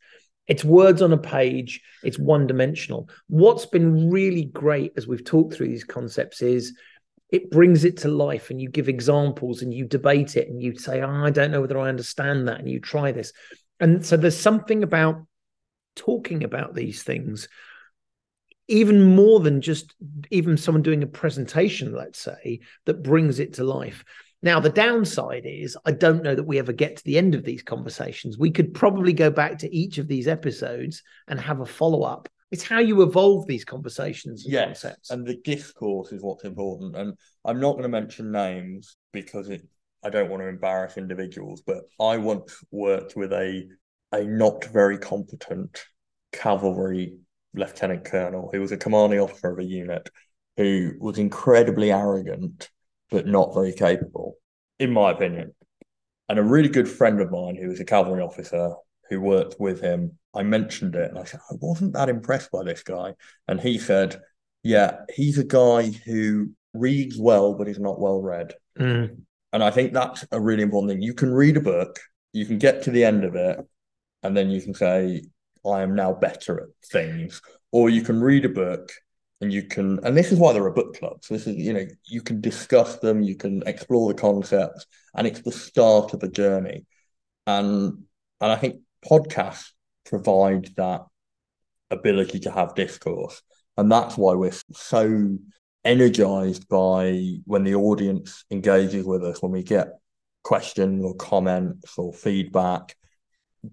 It's words on a page, it's one dimensional. What's been really great as we've talked through these concepts is it brings it to life and you give examples and you debate it and you say, oh, I don't know whether I understand that. And you try this. And so there's something about talking about these things, even more than just even someone doing a presentation, let's say, that brings it to life. Now, the downside is I don't know that we ever get to the end of these conversations. We could probably go back to each of these episodes and have a follow up. It's how you evolve these conversations and yes, concepts. and the discourse is what's important. And I'm not going to mention names because it, I don't want to embarrass individuals. But I once worked with a a not very competent cavalry lieutenant colonel who was a commanding officer of a unit who was incredibly arrogant but not very capable, in my opinion. And a really good friend of mine who was a cavalry officer who worked with him, I mentioned it and I said, I wasn't that impressed by this guy. And he said, Yeah, he's a guy who reads well, but he's not well read. Mm. And I think that's a really important thing. You can read a book, you can get to the end of it, and then you can say, I am now better at things. Or you can read a book and you can, and this is why there are book clubs. This is, you know, you can discuss them, you can explore the concepts, and it's the start of a journey. And and I think podcasts provide that ability to have discourse. And that's why we're so energized by when the audience engages with us, when we get questions or comments or feedback,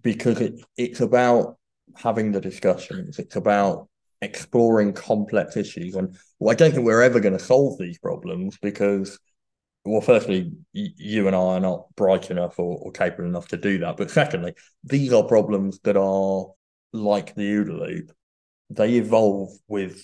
because it, it's about having the discussions. It's about exploring complex issues. And well, I don't think we're ever going to solve these problems because, well, firstly, you and I are not bright enough or, or capable enough to do that. But secondly, these are problems that are like the OODA loop. They evolve with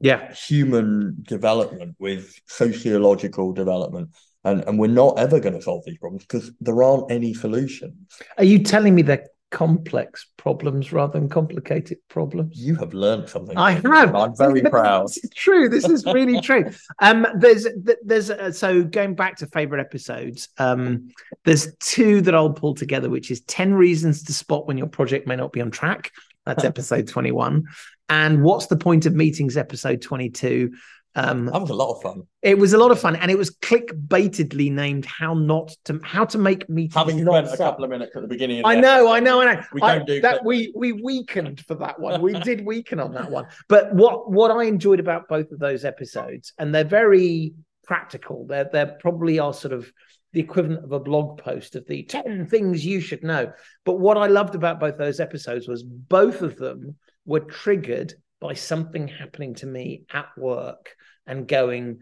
yeah human development, with sociological development. And, and we're not ever going to solve these problems because there aren't any solutions. Are you telling me that complex problems rather than complicated problems. You have learned something. I have. I'm very proud. This is true. This is really true. Um, there's there's uh, so going back to favorite episodes. Um, there's two that I'll pull together, which is ten reasons to spot when your project may not be on track. That's episode 21. And what's the point of meetings? Episode 22. Um, that was a lot of fun. It was a lot of fun, and it was clickbaitedly named "How Not to How to Make Meetings." Having spent a couple of minutes at the beginning. I know, I know, I know. We I, don't do that. We we weakened for that one. We did weaken on that one. But what what I enjoyed about both of those episodes, and they're very practical. They're they're probably are sort of the equivalent of a blog post of the 10 things you should know. But what I loved about both those episodes was both of them were triggered by something happening to me at work and going,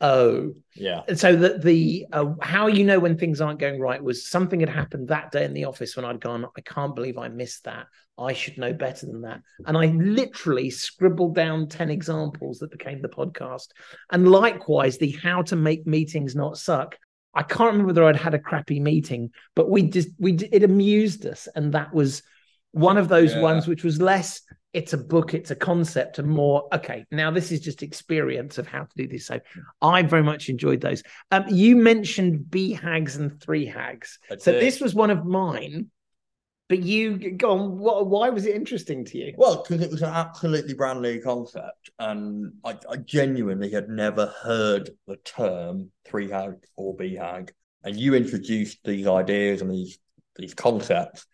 oh, yeah. And so that the uh, how you know when things aren't going right was something had happened that day in the office when I'd gone, I can't believe I missed that. I should know better than that. And I literally scribbled down 10 examples that became the podcast. And likewise, the how to make meetings not suck. I can't remember whether I'd had a crappy meeting, but we just we it amused us, and that was one of those yeah. ones which was less it's a book, it's a concept, and more, okay, now this is just experience of how to do this. So I very much enjoyed those. Um, you mentioned BHAGs and three hags. so this was one of mine. But you go on. What, why was it interesting to you? Well, because it was an absolutely brand new concept, and I, I genuinely had never heard the term three hag or BHAG. And you introduced these ideas and these these concepts,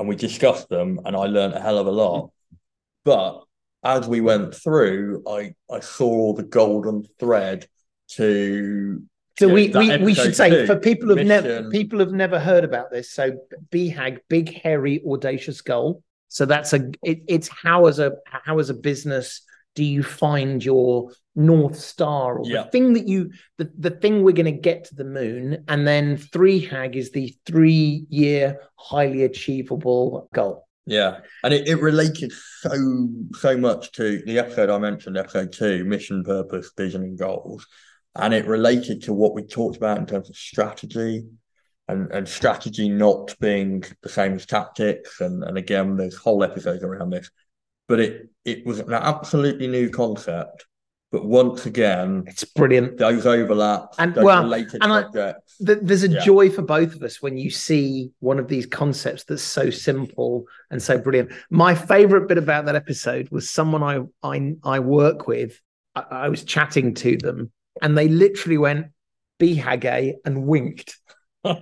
and we discussed them, and I learned a hell of a lot. But as we went through, I I saw the golden thread to so we, we, we should say two, for people who've never people have never heard about this. So BHAG, big hairy audacious goal. So that's a it, it's how as a how as a business do you find your north star or yeah. the thing that you the, the thing we're going to get to the moon and then three hag is the three year highly achievable goal yeah, and it, it related so so much to the episode I mentioned, episode two, mission, purpose, vision, and goals, and it related to what we talked about in terms of strategy, and and strategy not being the same as tactics, and and again, there's whole episodes around this, but it it was an absolutely new concept but once again, it's brilliant. Those overlaps and those well, and I, there's a yeah. joy for both of us when you see one of these concepts that's so simple and so brilliant. My favorite bit about that episode was someone I I, I work with. I, I was chatting to them, and they literally went "BHAG" and winked. and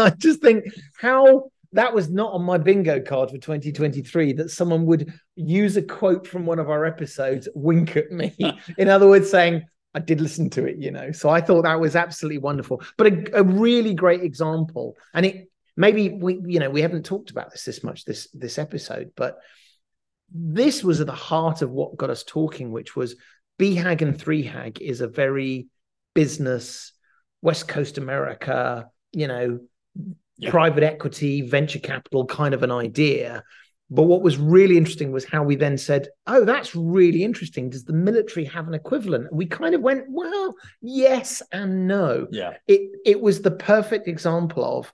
I just think how that was not on my bingo card for 2023 that someone would use a quote from one of our episodes, wink at me. In other words, saying, I did listen to it, you know. So I thought that was absolutely wonderful, but a, a really great example. And it maybe we, you know, we haven't talked about this this much this this episode, but this was at the heart of what got us talking, which was BHAG and 3HAG is a very business, West Coast America, you know, yeah. private equity, venture capital kind of an idea. But what was really interesting was how we then said, Oh, that's really interesting. Does the military have an equivalent? And we kind of went, Well, yes and no. Yeah. It it was the perfect example of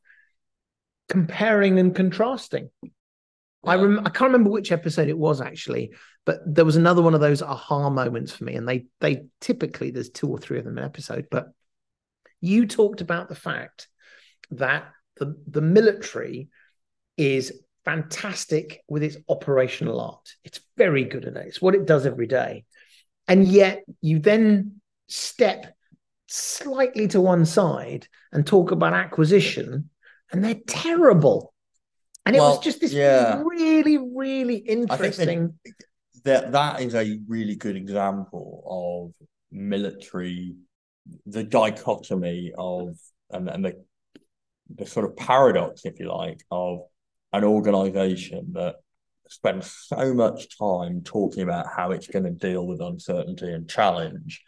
comparing and contrasting. Yeah. I rem- I can't remember which episode it was actually, but there was another one of those aha moments for me. And they they typically there's two or three of them in an episode, but You talked about the fact that the, the military is fantastic with its operational art. It's very good at it. It's what it does every day. And yet you then step slightly to one side and talk about acquisition, and they're terrible. And it well, was just this yeah. really, really interesting. that that is a really good example of military, the dichotomy of and, and the the sort of paradox, if you like, of an organization that spends so much time talking about how it's going to deal with uncertainty and challenge,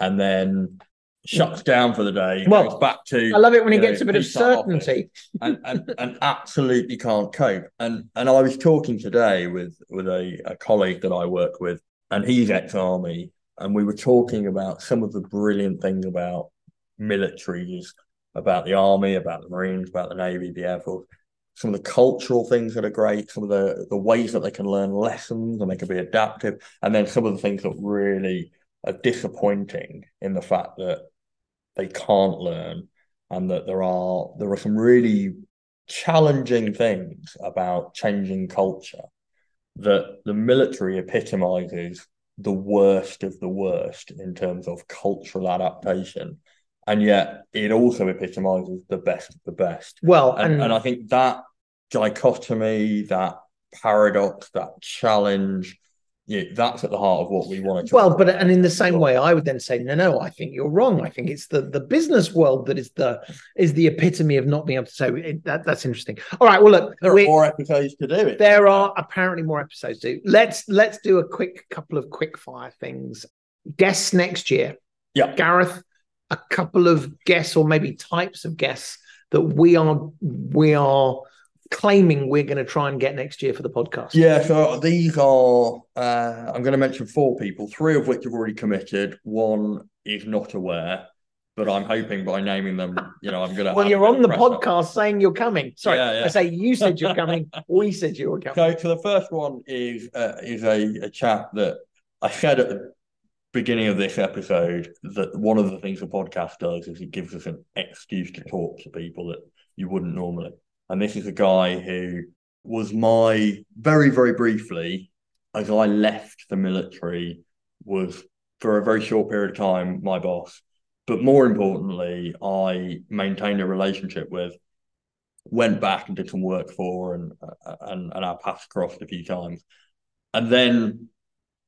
and then shuts mm. down for the day. Well, goes back to I love it when he gets know, a bit of certainty and, and and absolutely can't cope. And and I was talking today with with a, a colleague that I work with, and he's ex-army, and we were talking about some of the brilliant things about militaries, about the army, about the Marines, about the Navy, the Air Force. Some of the cultural things that are great, some of the the ways that they can learn lessons and they can be adaptive, and then some of the things that really are disappointing in the fact that they can't learn and that there are there are some really challenging things about changing culture that the military epitomizes the worst of the worst in terms of cultural adaptation and yet it also epitomizes the best of the best well and, and, and i think that dichotomy that paradox that challenge yeah, that's at the heart of what we want to. Do. Well, but and in the same way, I would then say, no, no, I think you're wrong. I think it's the the business world that is the is the epitome of not being able to say it, that. That's interesting. All right, well, look, there are more episodes to do it. There are apparently more episodes to. Do. Let's let's do a quick couple of quick fire things. Guests next year. Yeah, Gareth, a couple of guests or maybe types of guests that we are we are claiming we're going to try and get next year for the podcast? Yeah, so these are, uh, I'm going to mention four people, three of which have already committed. One is not aware, but I'm hoping by naming them, you know, I'm going to. well, you're on the podcast saying you're coming. Sorry, yeah, yeah. I say you said you're coming. we said you were coming. So, so the first one is uh, is a, a chat that I said at the beginning of this episode that one of the things a podcast does is it gives us an excuse to talk to people that you wouldn't normally. And this is a guy who was my very, very briefly, as I left the military, was for a very short period of time my boss. But more importantly, I maintained a relationship with, went back and did some work for, and and and our paths crossed a few times. And then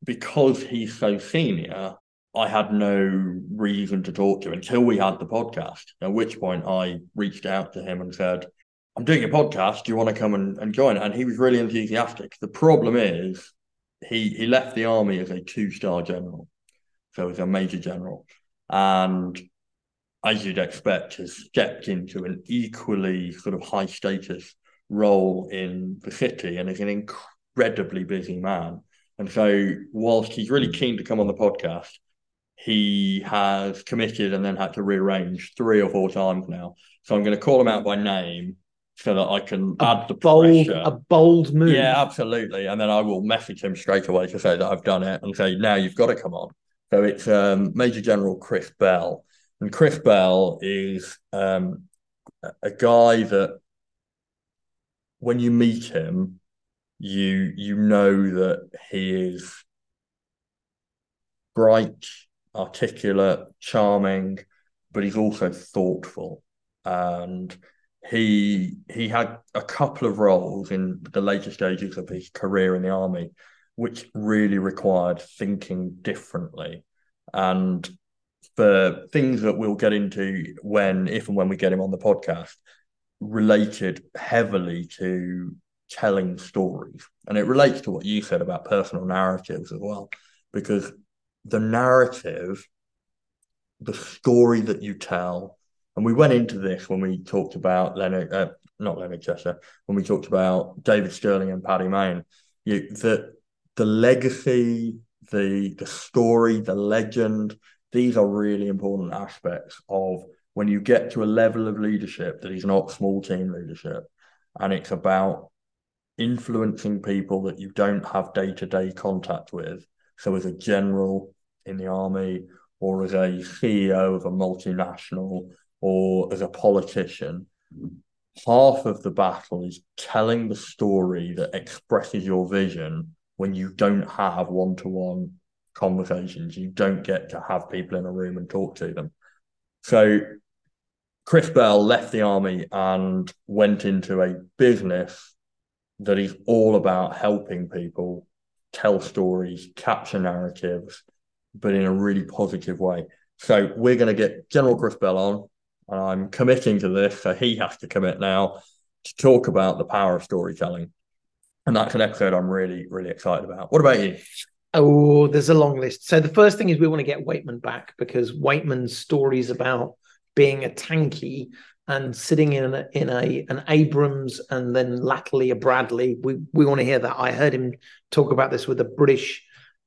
because he's so senior, I had no reason to talk to him until we had the podcast. At which point I reached out to him and said, I'm doing a podcast. Do you want to come and, and join? And he was really enthusiastic. The problem is he he left the army as a two star general, so as a major general, and as you'd expect, has stepped into an equally sort of high status role in the city and is an incredibly busy man. And so, whilst he's really keen to come on the podcast, he has committed and then had to rearrange three or four times now. So I'm going to call him out by name so that I can a add the bold, pressure. A bold move. Yeah, absolutely. And then I will message him straight away to say that I've done it and say, now you've got to come on. So it's um, Major General Chris Bell. And Chris Bell is um, a guy that when you meet him, you you know that he is bright, articulate, charming, but he's also thoughtful. And he he had a couple of roles in the later stages of his career in the army, which really required thinking differently. And for things that we'll get into when, if and when we get him on the podcast, related heavily to telling stories. And it relates to what you said about personal narratives as well, because the narrative, the story that you tell, and we went into this when we talked about Leonard, uh, not Leonard Cheshire, when we talked about David Stirling and Paddy Mayne. You, the the legacy, the the story, the legend. These are really important aspects of when you get to a level of leadership that is not small team leadership, and it's about influencing people that you don't have day to day contact with. So, as a general in the army or as a CEO of a multinational or as a politician, half of the battle is telling the story that expresses your vision when you don't have one to one conversations. You don't get to have people in a room and talk to them. So Chris Bell left the army and went into a business that is all about helping people tell stories, capture narratives, but in a really positive way. So we're going to get General Chris Bell on, and I'm committing to this. So he has to commit now to talk about the power of storytelling. And that's an episode I'm really, really excited about. What about you? Oh, there's a long list. So the first thing is we want to get Waitman back because Waitman's stories about being a tanky and sitting in a, in a an Abrams and then latterly a Bradley. We we want to hear that. I heard him talk about this with a British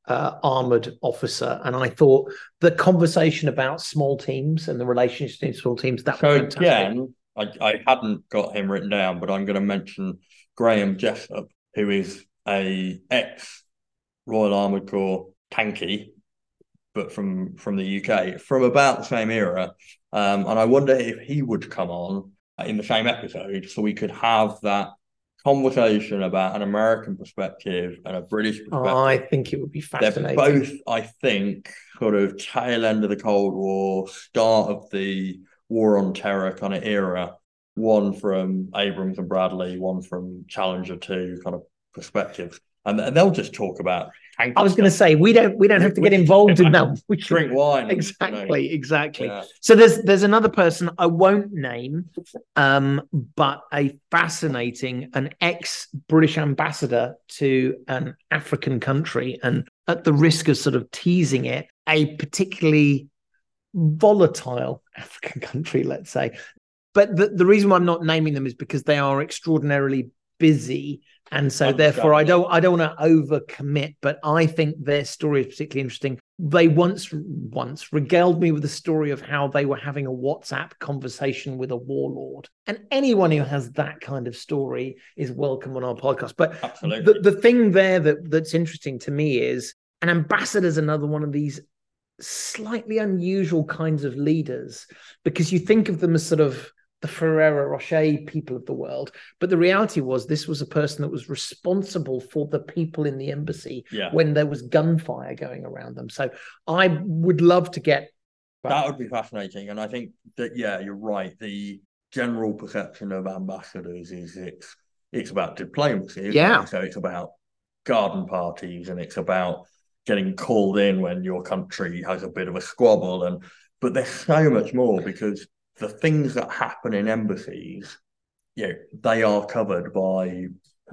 uh, armored officer, and I thought the conversation about small teams and the relationship between small teams that so again, I, I hadn't got him written down, but I'm going to mention Graham Jessup, who is a ex Royal Armoured Corps tanky, but from from the UK, from about the same era. Um, and I wonder if he would come on in the same episode so we could have that conversation about an American perspective and a British perspective. Oh, I think it would be fascinating. They're both, I think, sort of tail end of the Cold War, start of the War on Terror kind of era. One from Abrams and Bradley, one from Challenger 2 kind of perspectives and, and they'll just talk about. I was going to say we don't we don't have to get involved in that. We drink wine. Exactly, you know. exactly. Yeah. So there's there's another person I won't name, um, but a fascinating an ex British ambassador to an African country, and at the risk of sort of teasing it, a particularly volatile African country, let's say. But the, the reason why I'm not naming them is because they are extraordinarily busy and so therefore i don't i don't want to overcommit but i think their story is particularly interesting. They once once regaled me with the story of how they were having a whatsapp conversation with a warlord. And anyone who has that kind of story is welcome on our podcast. But Absolutely. The, the thing there that that's interesting to me is an ambassador is another one of these slightly unusual kinds of leaders because you think of them as sort of the Ferrero Rocher people of the world. But the reality was, this was a person that was responsible for the people in the embassy yeah. when there was gunfire going around them. So I would love to get. That would be fascinating. And I think that, yeah, you're right. The general perception of ambassadors is it's it's about diplomacy. Yeah. It? So it's about garden parties and it's about getting called in when your country has a bit of a squabble and but there's so much more because the things that happen in embassies, you know, they are covered by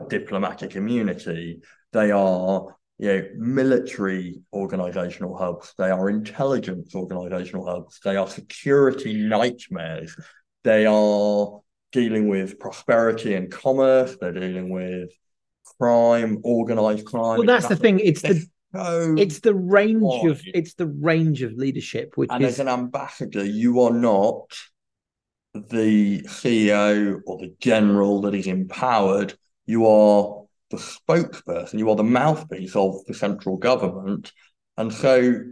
diplomatic immunity. They are, you know, military organizational hubs. They are intelligence organizational hubs. They are security nightmares. They are dealing with prosperity and commerce. They're dealing with crime, organized crime. Well, that's the thing. It's the so it's the range of it's the range of leadership which and is... as an ambassador you are not the CEO or the general that is empowered, you are the spokesperson, you are the mouthpiece of the central government. And so,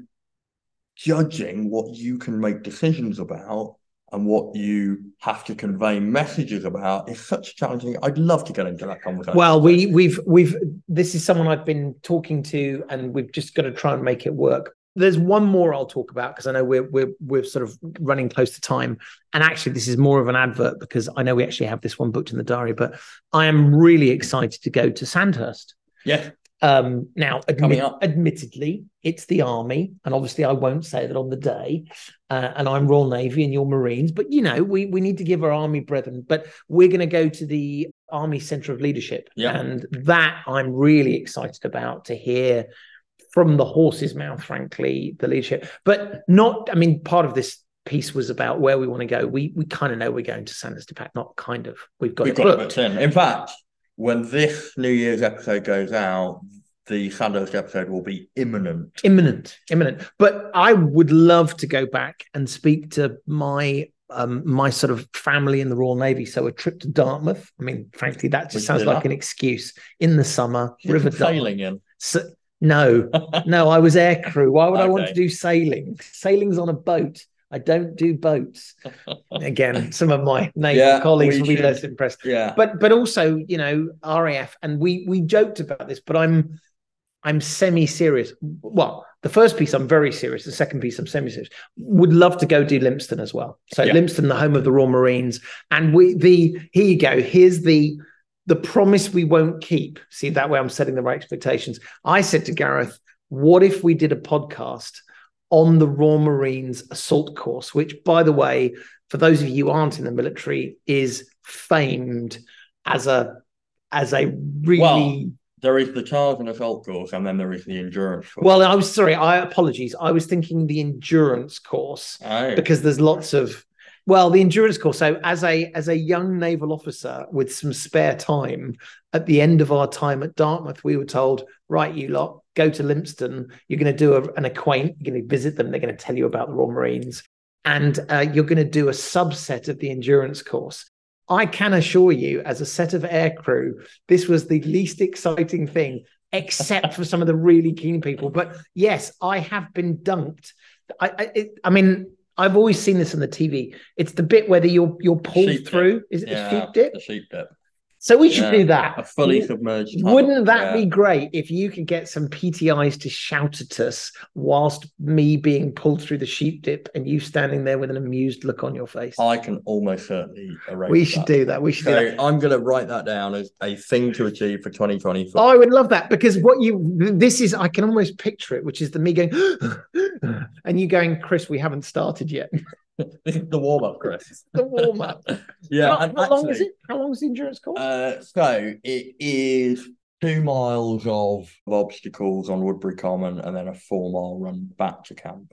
judging what you can make decisions about and what you have to convey messages about is such a challenging. I'd love to get into that conversation. Well, we we've we've this is someone I've been talking to, and we've just got to try and make it work there's one more I'll talk about because I know we're we're we're sort of running close to time. And actually, this is more of an advert because I know we actually have this one booked in the diary. But I am really excited to go to Sandhurst. Yeah. Um, now, admit, admittedly, it's the army, and obviously, I won't say that on the day. Uh, and I'm Royal Navy, and you're Marines, but you know, we we need to give our army brethren. But we're going to go to the Army Centre of Leadership, yeah. and that I'm really excited about to hear from the horse's mouth, frankly, the leadership. But not, I mean, part of this piece was about where we want to go. We we kind of know we're going to Sandhurst to Pack, not kind of. We've got We've it got booked. it in. In fact, when this New Year's episode goes out, the Sandhurst episode will be imminent. Imminent, imminent. But I would love to go back and speak to my um, my sort of family in the Royal Navy. So a trip to Dartmouth. I mean, frankly, that just sounds like that? an excuse in the summer. River sailing in. So, No, no, I was air crew. Why would I want to do sailing? Sailing's on a boat. I don't do boats. Again, some of my naval Yeah, colleagues will be should- less impressed. yeah. But but also, you know, RAF, and we we joked about this, but I'm I'm semi-serious. Well, the first piece I'm very serious. The second piece I'm semi-serious. Would love to go do Lympstone as well. So Yeah. Lympstone, the home of the Royal Marines, and we the here you go. Here's the the promise we won't keep. See that way I'm setting the right expectations. I said to Gareth, what if we did a podcast on the Raw Marines assault course, which by the way, for those of you who aren't in the military, is famed as a as a really Well, There is the and assault course, and then there is the endurance course. well, I was sorry, I apologies. I was thinking the endurance course Oh. because there's lots of well, the endurance course. So as a as a young naval officer with some spare time, at the end of our time at Dartmouth, we were told, right, you lot, go to Lympstone. You're going to do a, an acquaint. You're going to visit them. They're going to tell you about the Royal Marines, and uh, you're going to do a subset of the endurance course. I can assure you, as a set of aircrew, this was the least exciting thing, except for some of the really keen people. But yes, I have been dunked. I, I, it, I mean, I've always seen this on the TV. It's the bit where the, you're you're pulled Sheep dip. through. Is it yeah, the sheep dip? The sheep dip. So we should Yeah, do that. A fully submerged. tunnel. Wouldn't that Yeah. be great if you could get some PTIs to shout at us whilst me being pulled through the sheep dip and you standing there with an amused look on your face? I can almost certainly arrange. we should that. do that. We should do that. So I'm going to write that down as a thing to achieve for 2024. Oh, I would love that because what you this is I can almost picture it, which is the me going and you going, Chris, we haven't started yet. this is the warm up, Chris. the warm up. Yeah. how, and how long is it? How long is the endurance course? Uh, so it is two miles of obstacles on Woodbury Common and then a four mile run back to camp.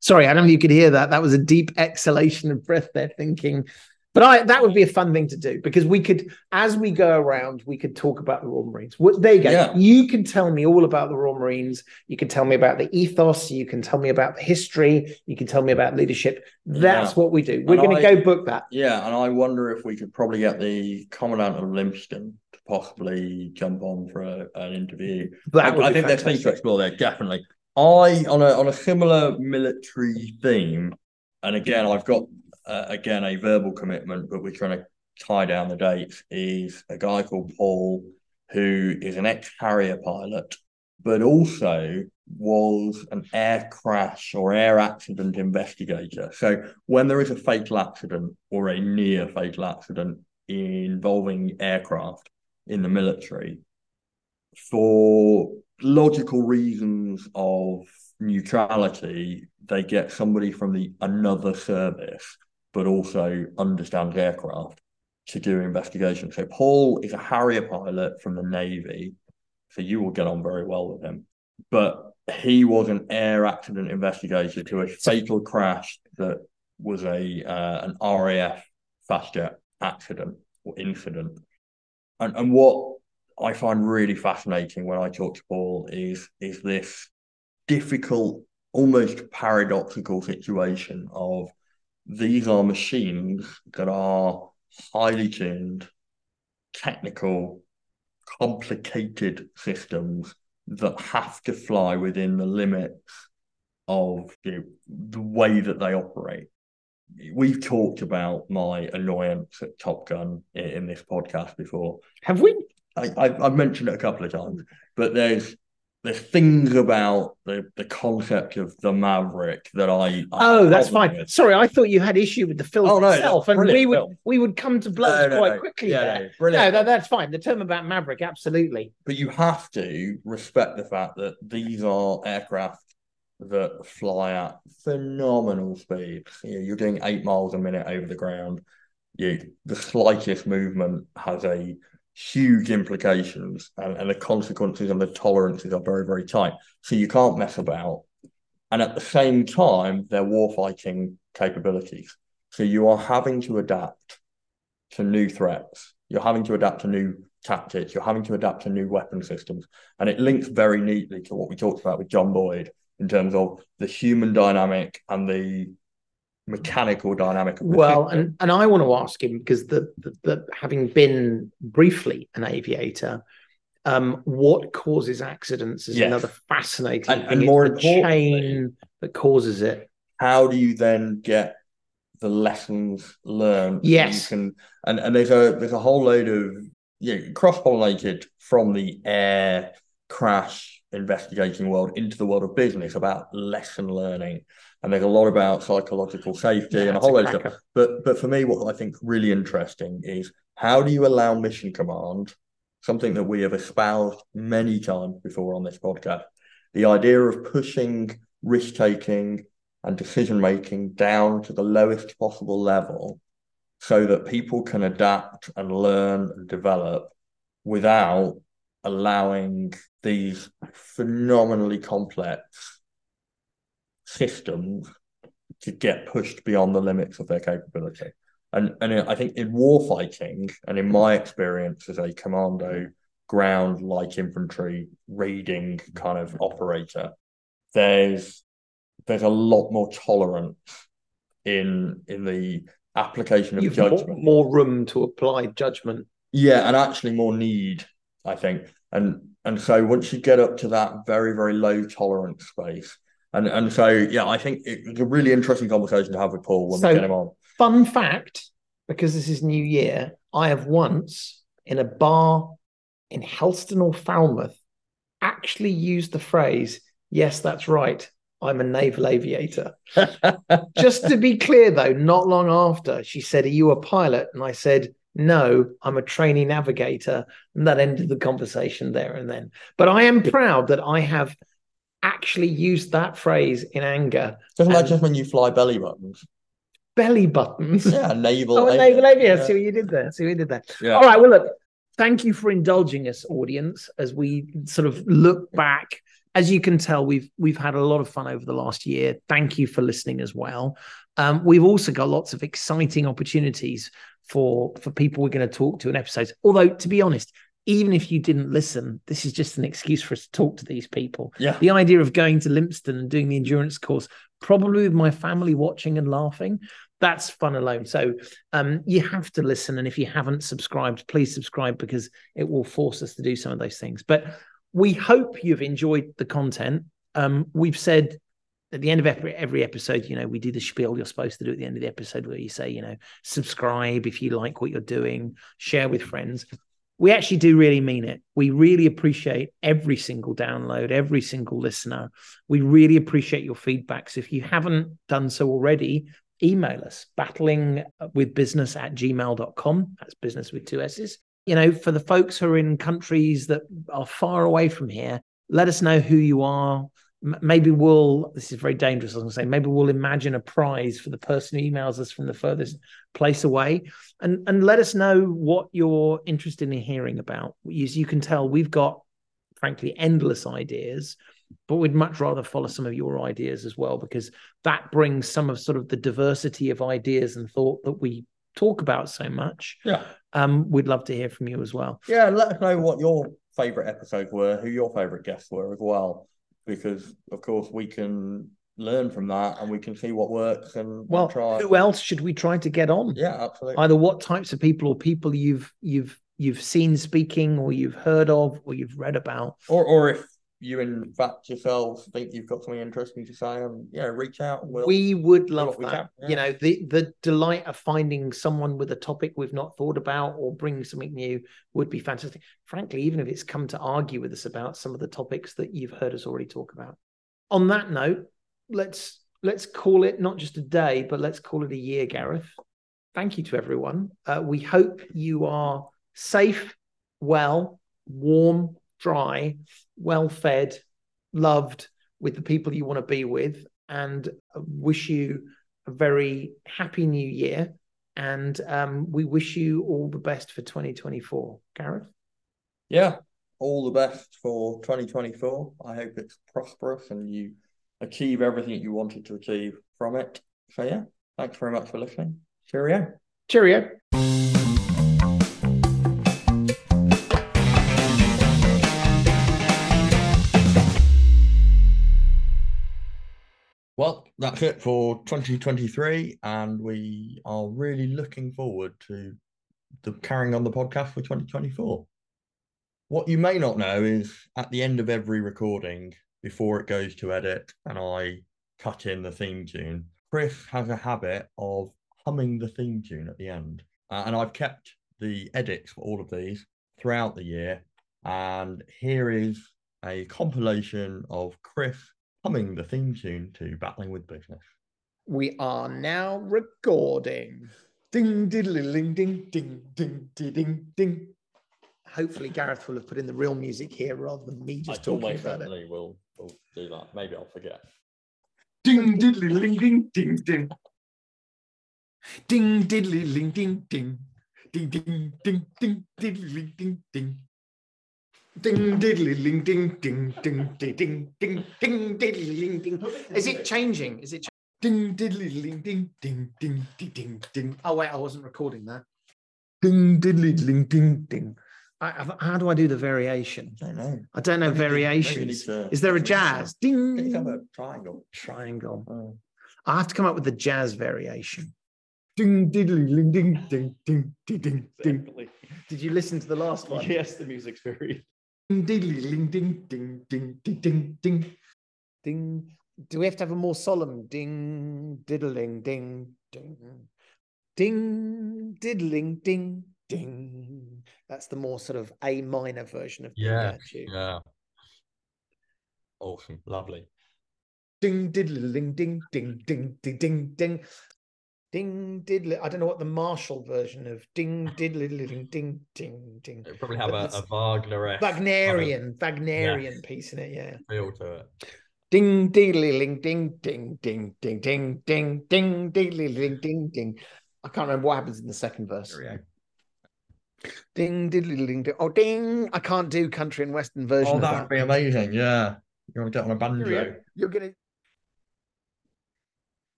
Sorry, I don't know if you could hear that. That was a deep exhalation of breath there, thinking. But I that would be a mm. fun thing to do because we could, as we go around, we could talk about the Royal Marines. What there you go. Yeah. You can tell me all about the Royal Marines. You can tell me about the ethos. You can tell me about the history. You can tell me about leadership. That's Yeah. what we do. We're going to go book that. Yeah, and I wonder if we could probably get the Commandant of Lympstone to possibly jump on for a, an interview. That I, I think there's things to explore there, definitely. I on a on a similar military theme, and again, I've got uh, again a verbal commitment, but we're trying to tie down the dates. Is a guy called Paul who is an ex Harrier pilot, but also was an air crash or air accident investigator. So when there is a fatal accident or a near fatal accident involving aircraft in the military, for logical reasons of neutrality, they get somebody from the another service, but also understands aircraft to do investigation. So Paul is a Harrier pilot from the Navy, so you will get on very well with him. But he was an air accident investigator to a fatal crash that was a uh, an RAF fast jet accident or incident. And and what I find really fascinating when I talk to Paul is is this difficult, almost paradoxical situation of these are machines that are highly tuned, technical, complicated systems that have to fly within the limits of you know, the way that they operate. We've talked about my annoyance at Top Gun in, in this podcast before. Have we? I, I've, I've mentioned it a couple of times, but there's there's things about the, the concept of the Maverick that I, I Oh, that's fine. with. Sorry, I thought you had issue with the film Oh, no, itself, and we would film. we would come to blows No, no, quite quickly Yeah, there. no, brilliant. No, that, that's fine. The term about Maverick, absolutely. but you have to respect the fact that these are aircraft that fly at phenomenal speeds. You you're doing eight miles a minute over the ground. You, the slightest movement has a huge implications, and, and the consequences and the tolerances are very, very tight. So you can't mess about. And at the same time, they're warfighting capabilities. So you are having to adapt to new threats. You're having to adapt to new tactics. You're having to adapt to new weapon systems. And it links very neatly to what we talked about with John Boyd in terms of the human dynamic and the mechanical dynamic Well, and and I want to ask him because the, the the having been briefly an aviator, Um, what causes accidents is Yes. another fascinating And- thing. and more the chain that causes it. how do you then get the lessons learned? Yes. you can, and and there's a there's a whole load of yeah cross pollinated from the air crash investigating world into the world of business about lesson learning, and there's a lot about psychological safety Yeah, and a whole load of stuff. But but for me, what I think really interesting is how do you allow mission command, something that we have espoused many times before on this podcast, the idea of pushing risk taking and decision making down to the lowest possible level so that people can adapt and learn and develop without allowing these phenomenally complex systems to get pushed beyond the limits of their capability. And and I think in warfighting, and in my experience as a commando, ground light infantry raiding kind of operator, there's there's a lot more tolerance in in the application of You've judgment. more room to apply judgment. Yeah, and actually more need, I think. And and so once you get up to that very, very low tolerance space, and and so yeah, I think it- it's a really interesting conversation to have with Paul when So- we get him on. Fun fact, because this is New Year, I have once in a bar in Helston or Falmouth actually used the phrase, yes, that's right. I'm a naval aviator. Just to be clear, though, not long after, she said, Are you a pilot? And I said, No, I'm a trainee navigator. And that ended the conversation there and then. But I am proud that I have actually used that phrase in anger. Doesn't that And- just when you fly belly buttons? Belly buttons. Yeah, naval. Oh, naval aviator. Yeah. See what you did there. See what you did there. Yeah. All right. Well, look, thank you for indulging us, audience, as we sort of look back. As you can tell, we've we've had a lot of fun over the last year. Thank you for listening as well. Um, we've also got lots of exciting opportunities for for people we're going to talk to in episodes. Although, to be honest, even if you didn't listen, this is just an excuse for us to talk to these people. Yeah. The idea of going to Lympstone and doing the endurance course, probably with my family watching and laughing, that's fun alone. So um, you have to listen. And if you haven't subscribed, please subscribe because it will force us to do some of those things. But we hope you've enjoyed the content. Um, we've said at the end of every, every episode, you know, we do the spiel you're supposed to do at the end of the episode where you say, you know, subscribe if you like what you're doing, share with friends. We actually do really mean it. We really appreciate every single download, every single listener. We really appreciate your feedback. So if you haven't done so already, email us battling with business at gmail.com. That's business with two S's. You know, for the folks who are in countries that are far away from here, let us know who you are. Maybe we'll, this is very dangerous, I was going to say, maybe we'll imagine a prize for the person who emails us from the furthest place away and, and let us know what you're interested in hearing about. As you can tell, we've got, frankly, endless ideas but we'd much rather follow some of your ideas as well because that brings some of sort of the diversity of ideas and thought that we talk about so much Yeah. um we'd love to hear from you as well Yeah, let us know what your favourite episodes were, who your favourite guests were as well, because of course we can learn from that and we can see what works and, and well try. who else should we try to get on Yeah, absolutely. either what types of people or people you've you've you've seen speaking or you've heard of or you've read about Or or if you in fact yourselves think you've got something interesting to say, and yeah, reach out. We'll, we would love that. can, You know, the the delight of finding someone with a topic we've not thought about or bringing something new would be fantastic. Frankly, even if it's come to argue with us about some of the topics that you've heard us already talk about. On that note, let's let's call it not just a day, but let's call it a year, Gareth. Thank you to everyone. Uh, we hope you are safe, well, warm, dry, well fed, loved with the people you want to be with, and wish you a very happy new year. And um, we wish you all the best for 2024. Gareth? yeah, all the best for 2024. I hope it's prosperous and you achieve everything you wanted to achieve from it. So yeah, thanks very much for listening. Cheerio. Cheerio. That's it for 2023, and we are really looking forward to the carrying on the podcast for 2024. What you may not know is at the end of every recording, before it goes to edit and I cut in the theme tune, Chris has a habit of humming the theme tune at the end. Uh, and I've kept the edits for all of these throughout the year. And here is a compilation of Chris humming the theme tune to Battling with Business. We are now recording. Ding, diddly, ding, ding, ding, ding, ding. Hopefully, Gareth will have put in the real music here rather than me just talking about it. Will, will do that. Maybe I'll forget. Ding, diddly, ding, ding, ding, ding. Ding, diddly, ding, ding, ding. Ding, ding, ding, ding, diddly, ding, ding. Ding, diddly, ding, ding, ding, ding, ding, ding, ding, ding, diddly, ding, ding. Is it changing? Is it? Ding, diddly, ding, ding, ding, ding, ding, ding, ding. Oh wait, I wasn't recording that. Ding, diddly, ding, ding, ding. I, how do I do the variation? I don't know. I don't know Maybe- maybe you variations. need to- Is there a maybe you need to- jazz? Can you have Ding, a triangle? triangle. Oh. I have to come up with the jazz variation. Ding, diddly, ding, ding, ding, ding, ding, ding, ding. Definitely. Did you listen to the last one? Yes, the music's very. Ding, diddly, ding, ding, ding, ding, ding, ding, ding. Ding. Do we have to have a more solemn ding, diddling, ding, ding, ding, diddling, ding, ding? That's the more sort of A minor version of Yeah, uh. Yeah. Awesome. Lovely. Ding, diddly, ding, ding, ding, ding, ding, ding, ding. Ding, diddly. I don't know what the martial version of ding, diddly, ding, ding, ding, ding. It probably have But a, a Wagner Wagnerian, Wagnerian piece in it, yeah. feel to it. Ding diddly ling ding ding ding ding ding ding ding diddly ling ding ding. I can't remember what happens in the second verse. There we go. Ding diddly ling ding. Oh ding! I can't do country and western version Oh, of that that. would be amazing. Yeah. You want to get on a Here we go. banjo? You're gonna.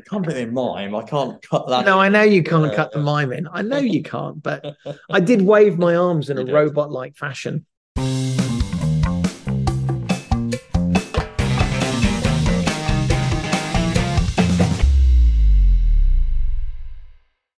I can't put in mime. I can't cut that. No, I know you can't Yeah. cut the mime in. I know you can't, but I did wave my arms in a robot-like fashion.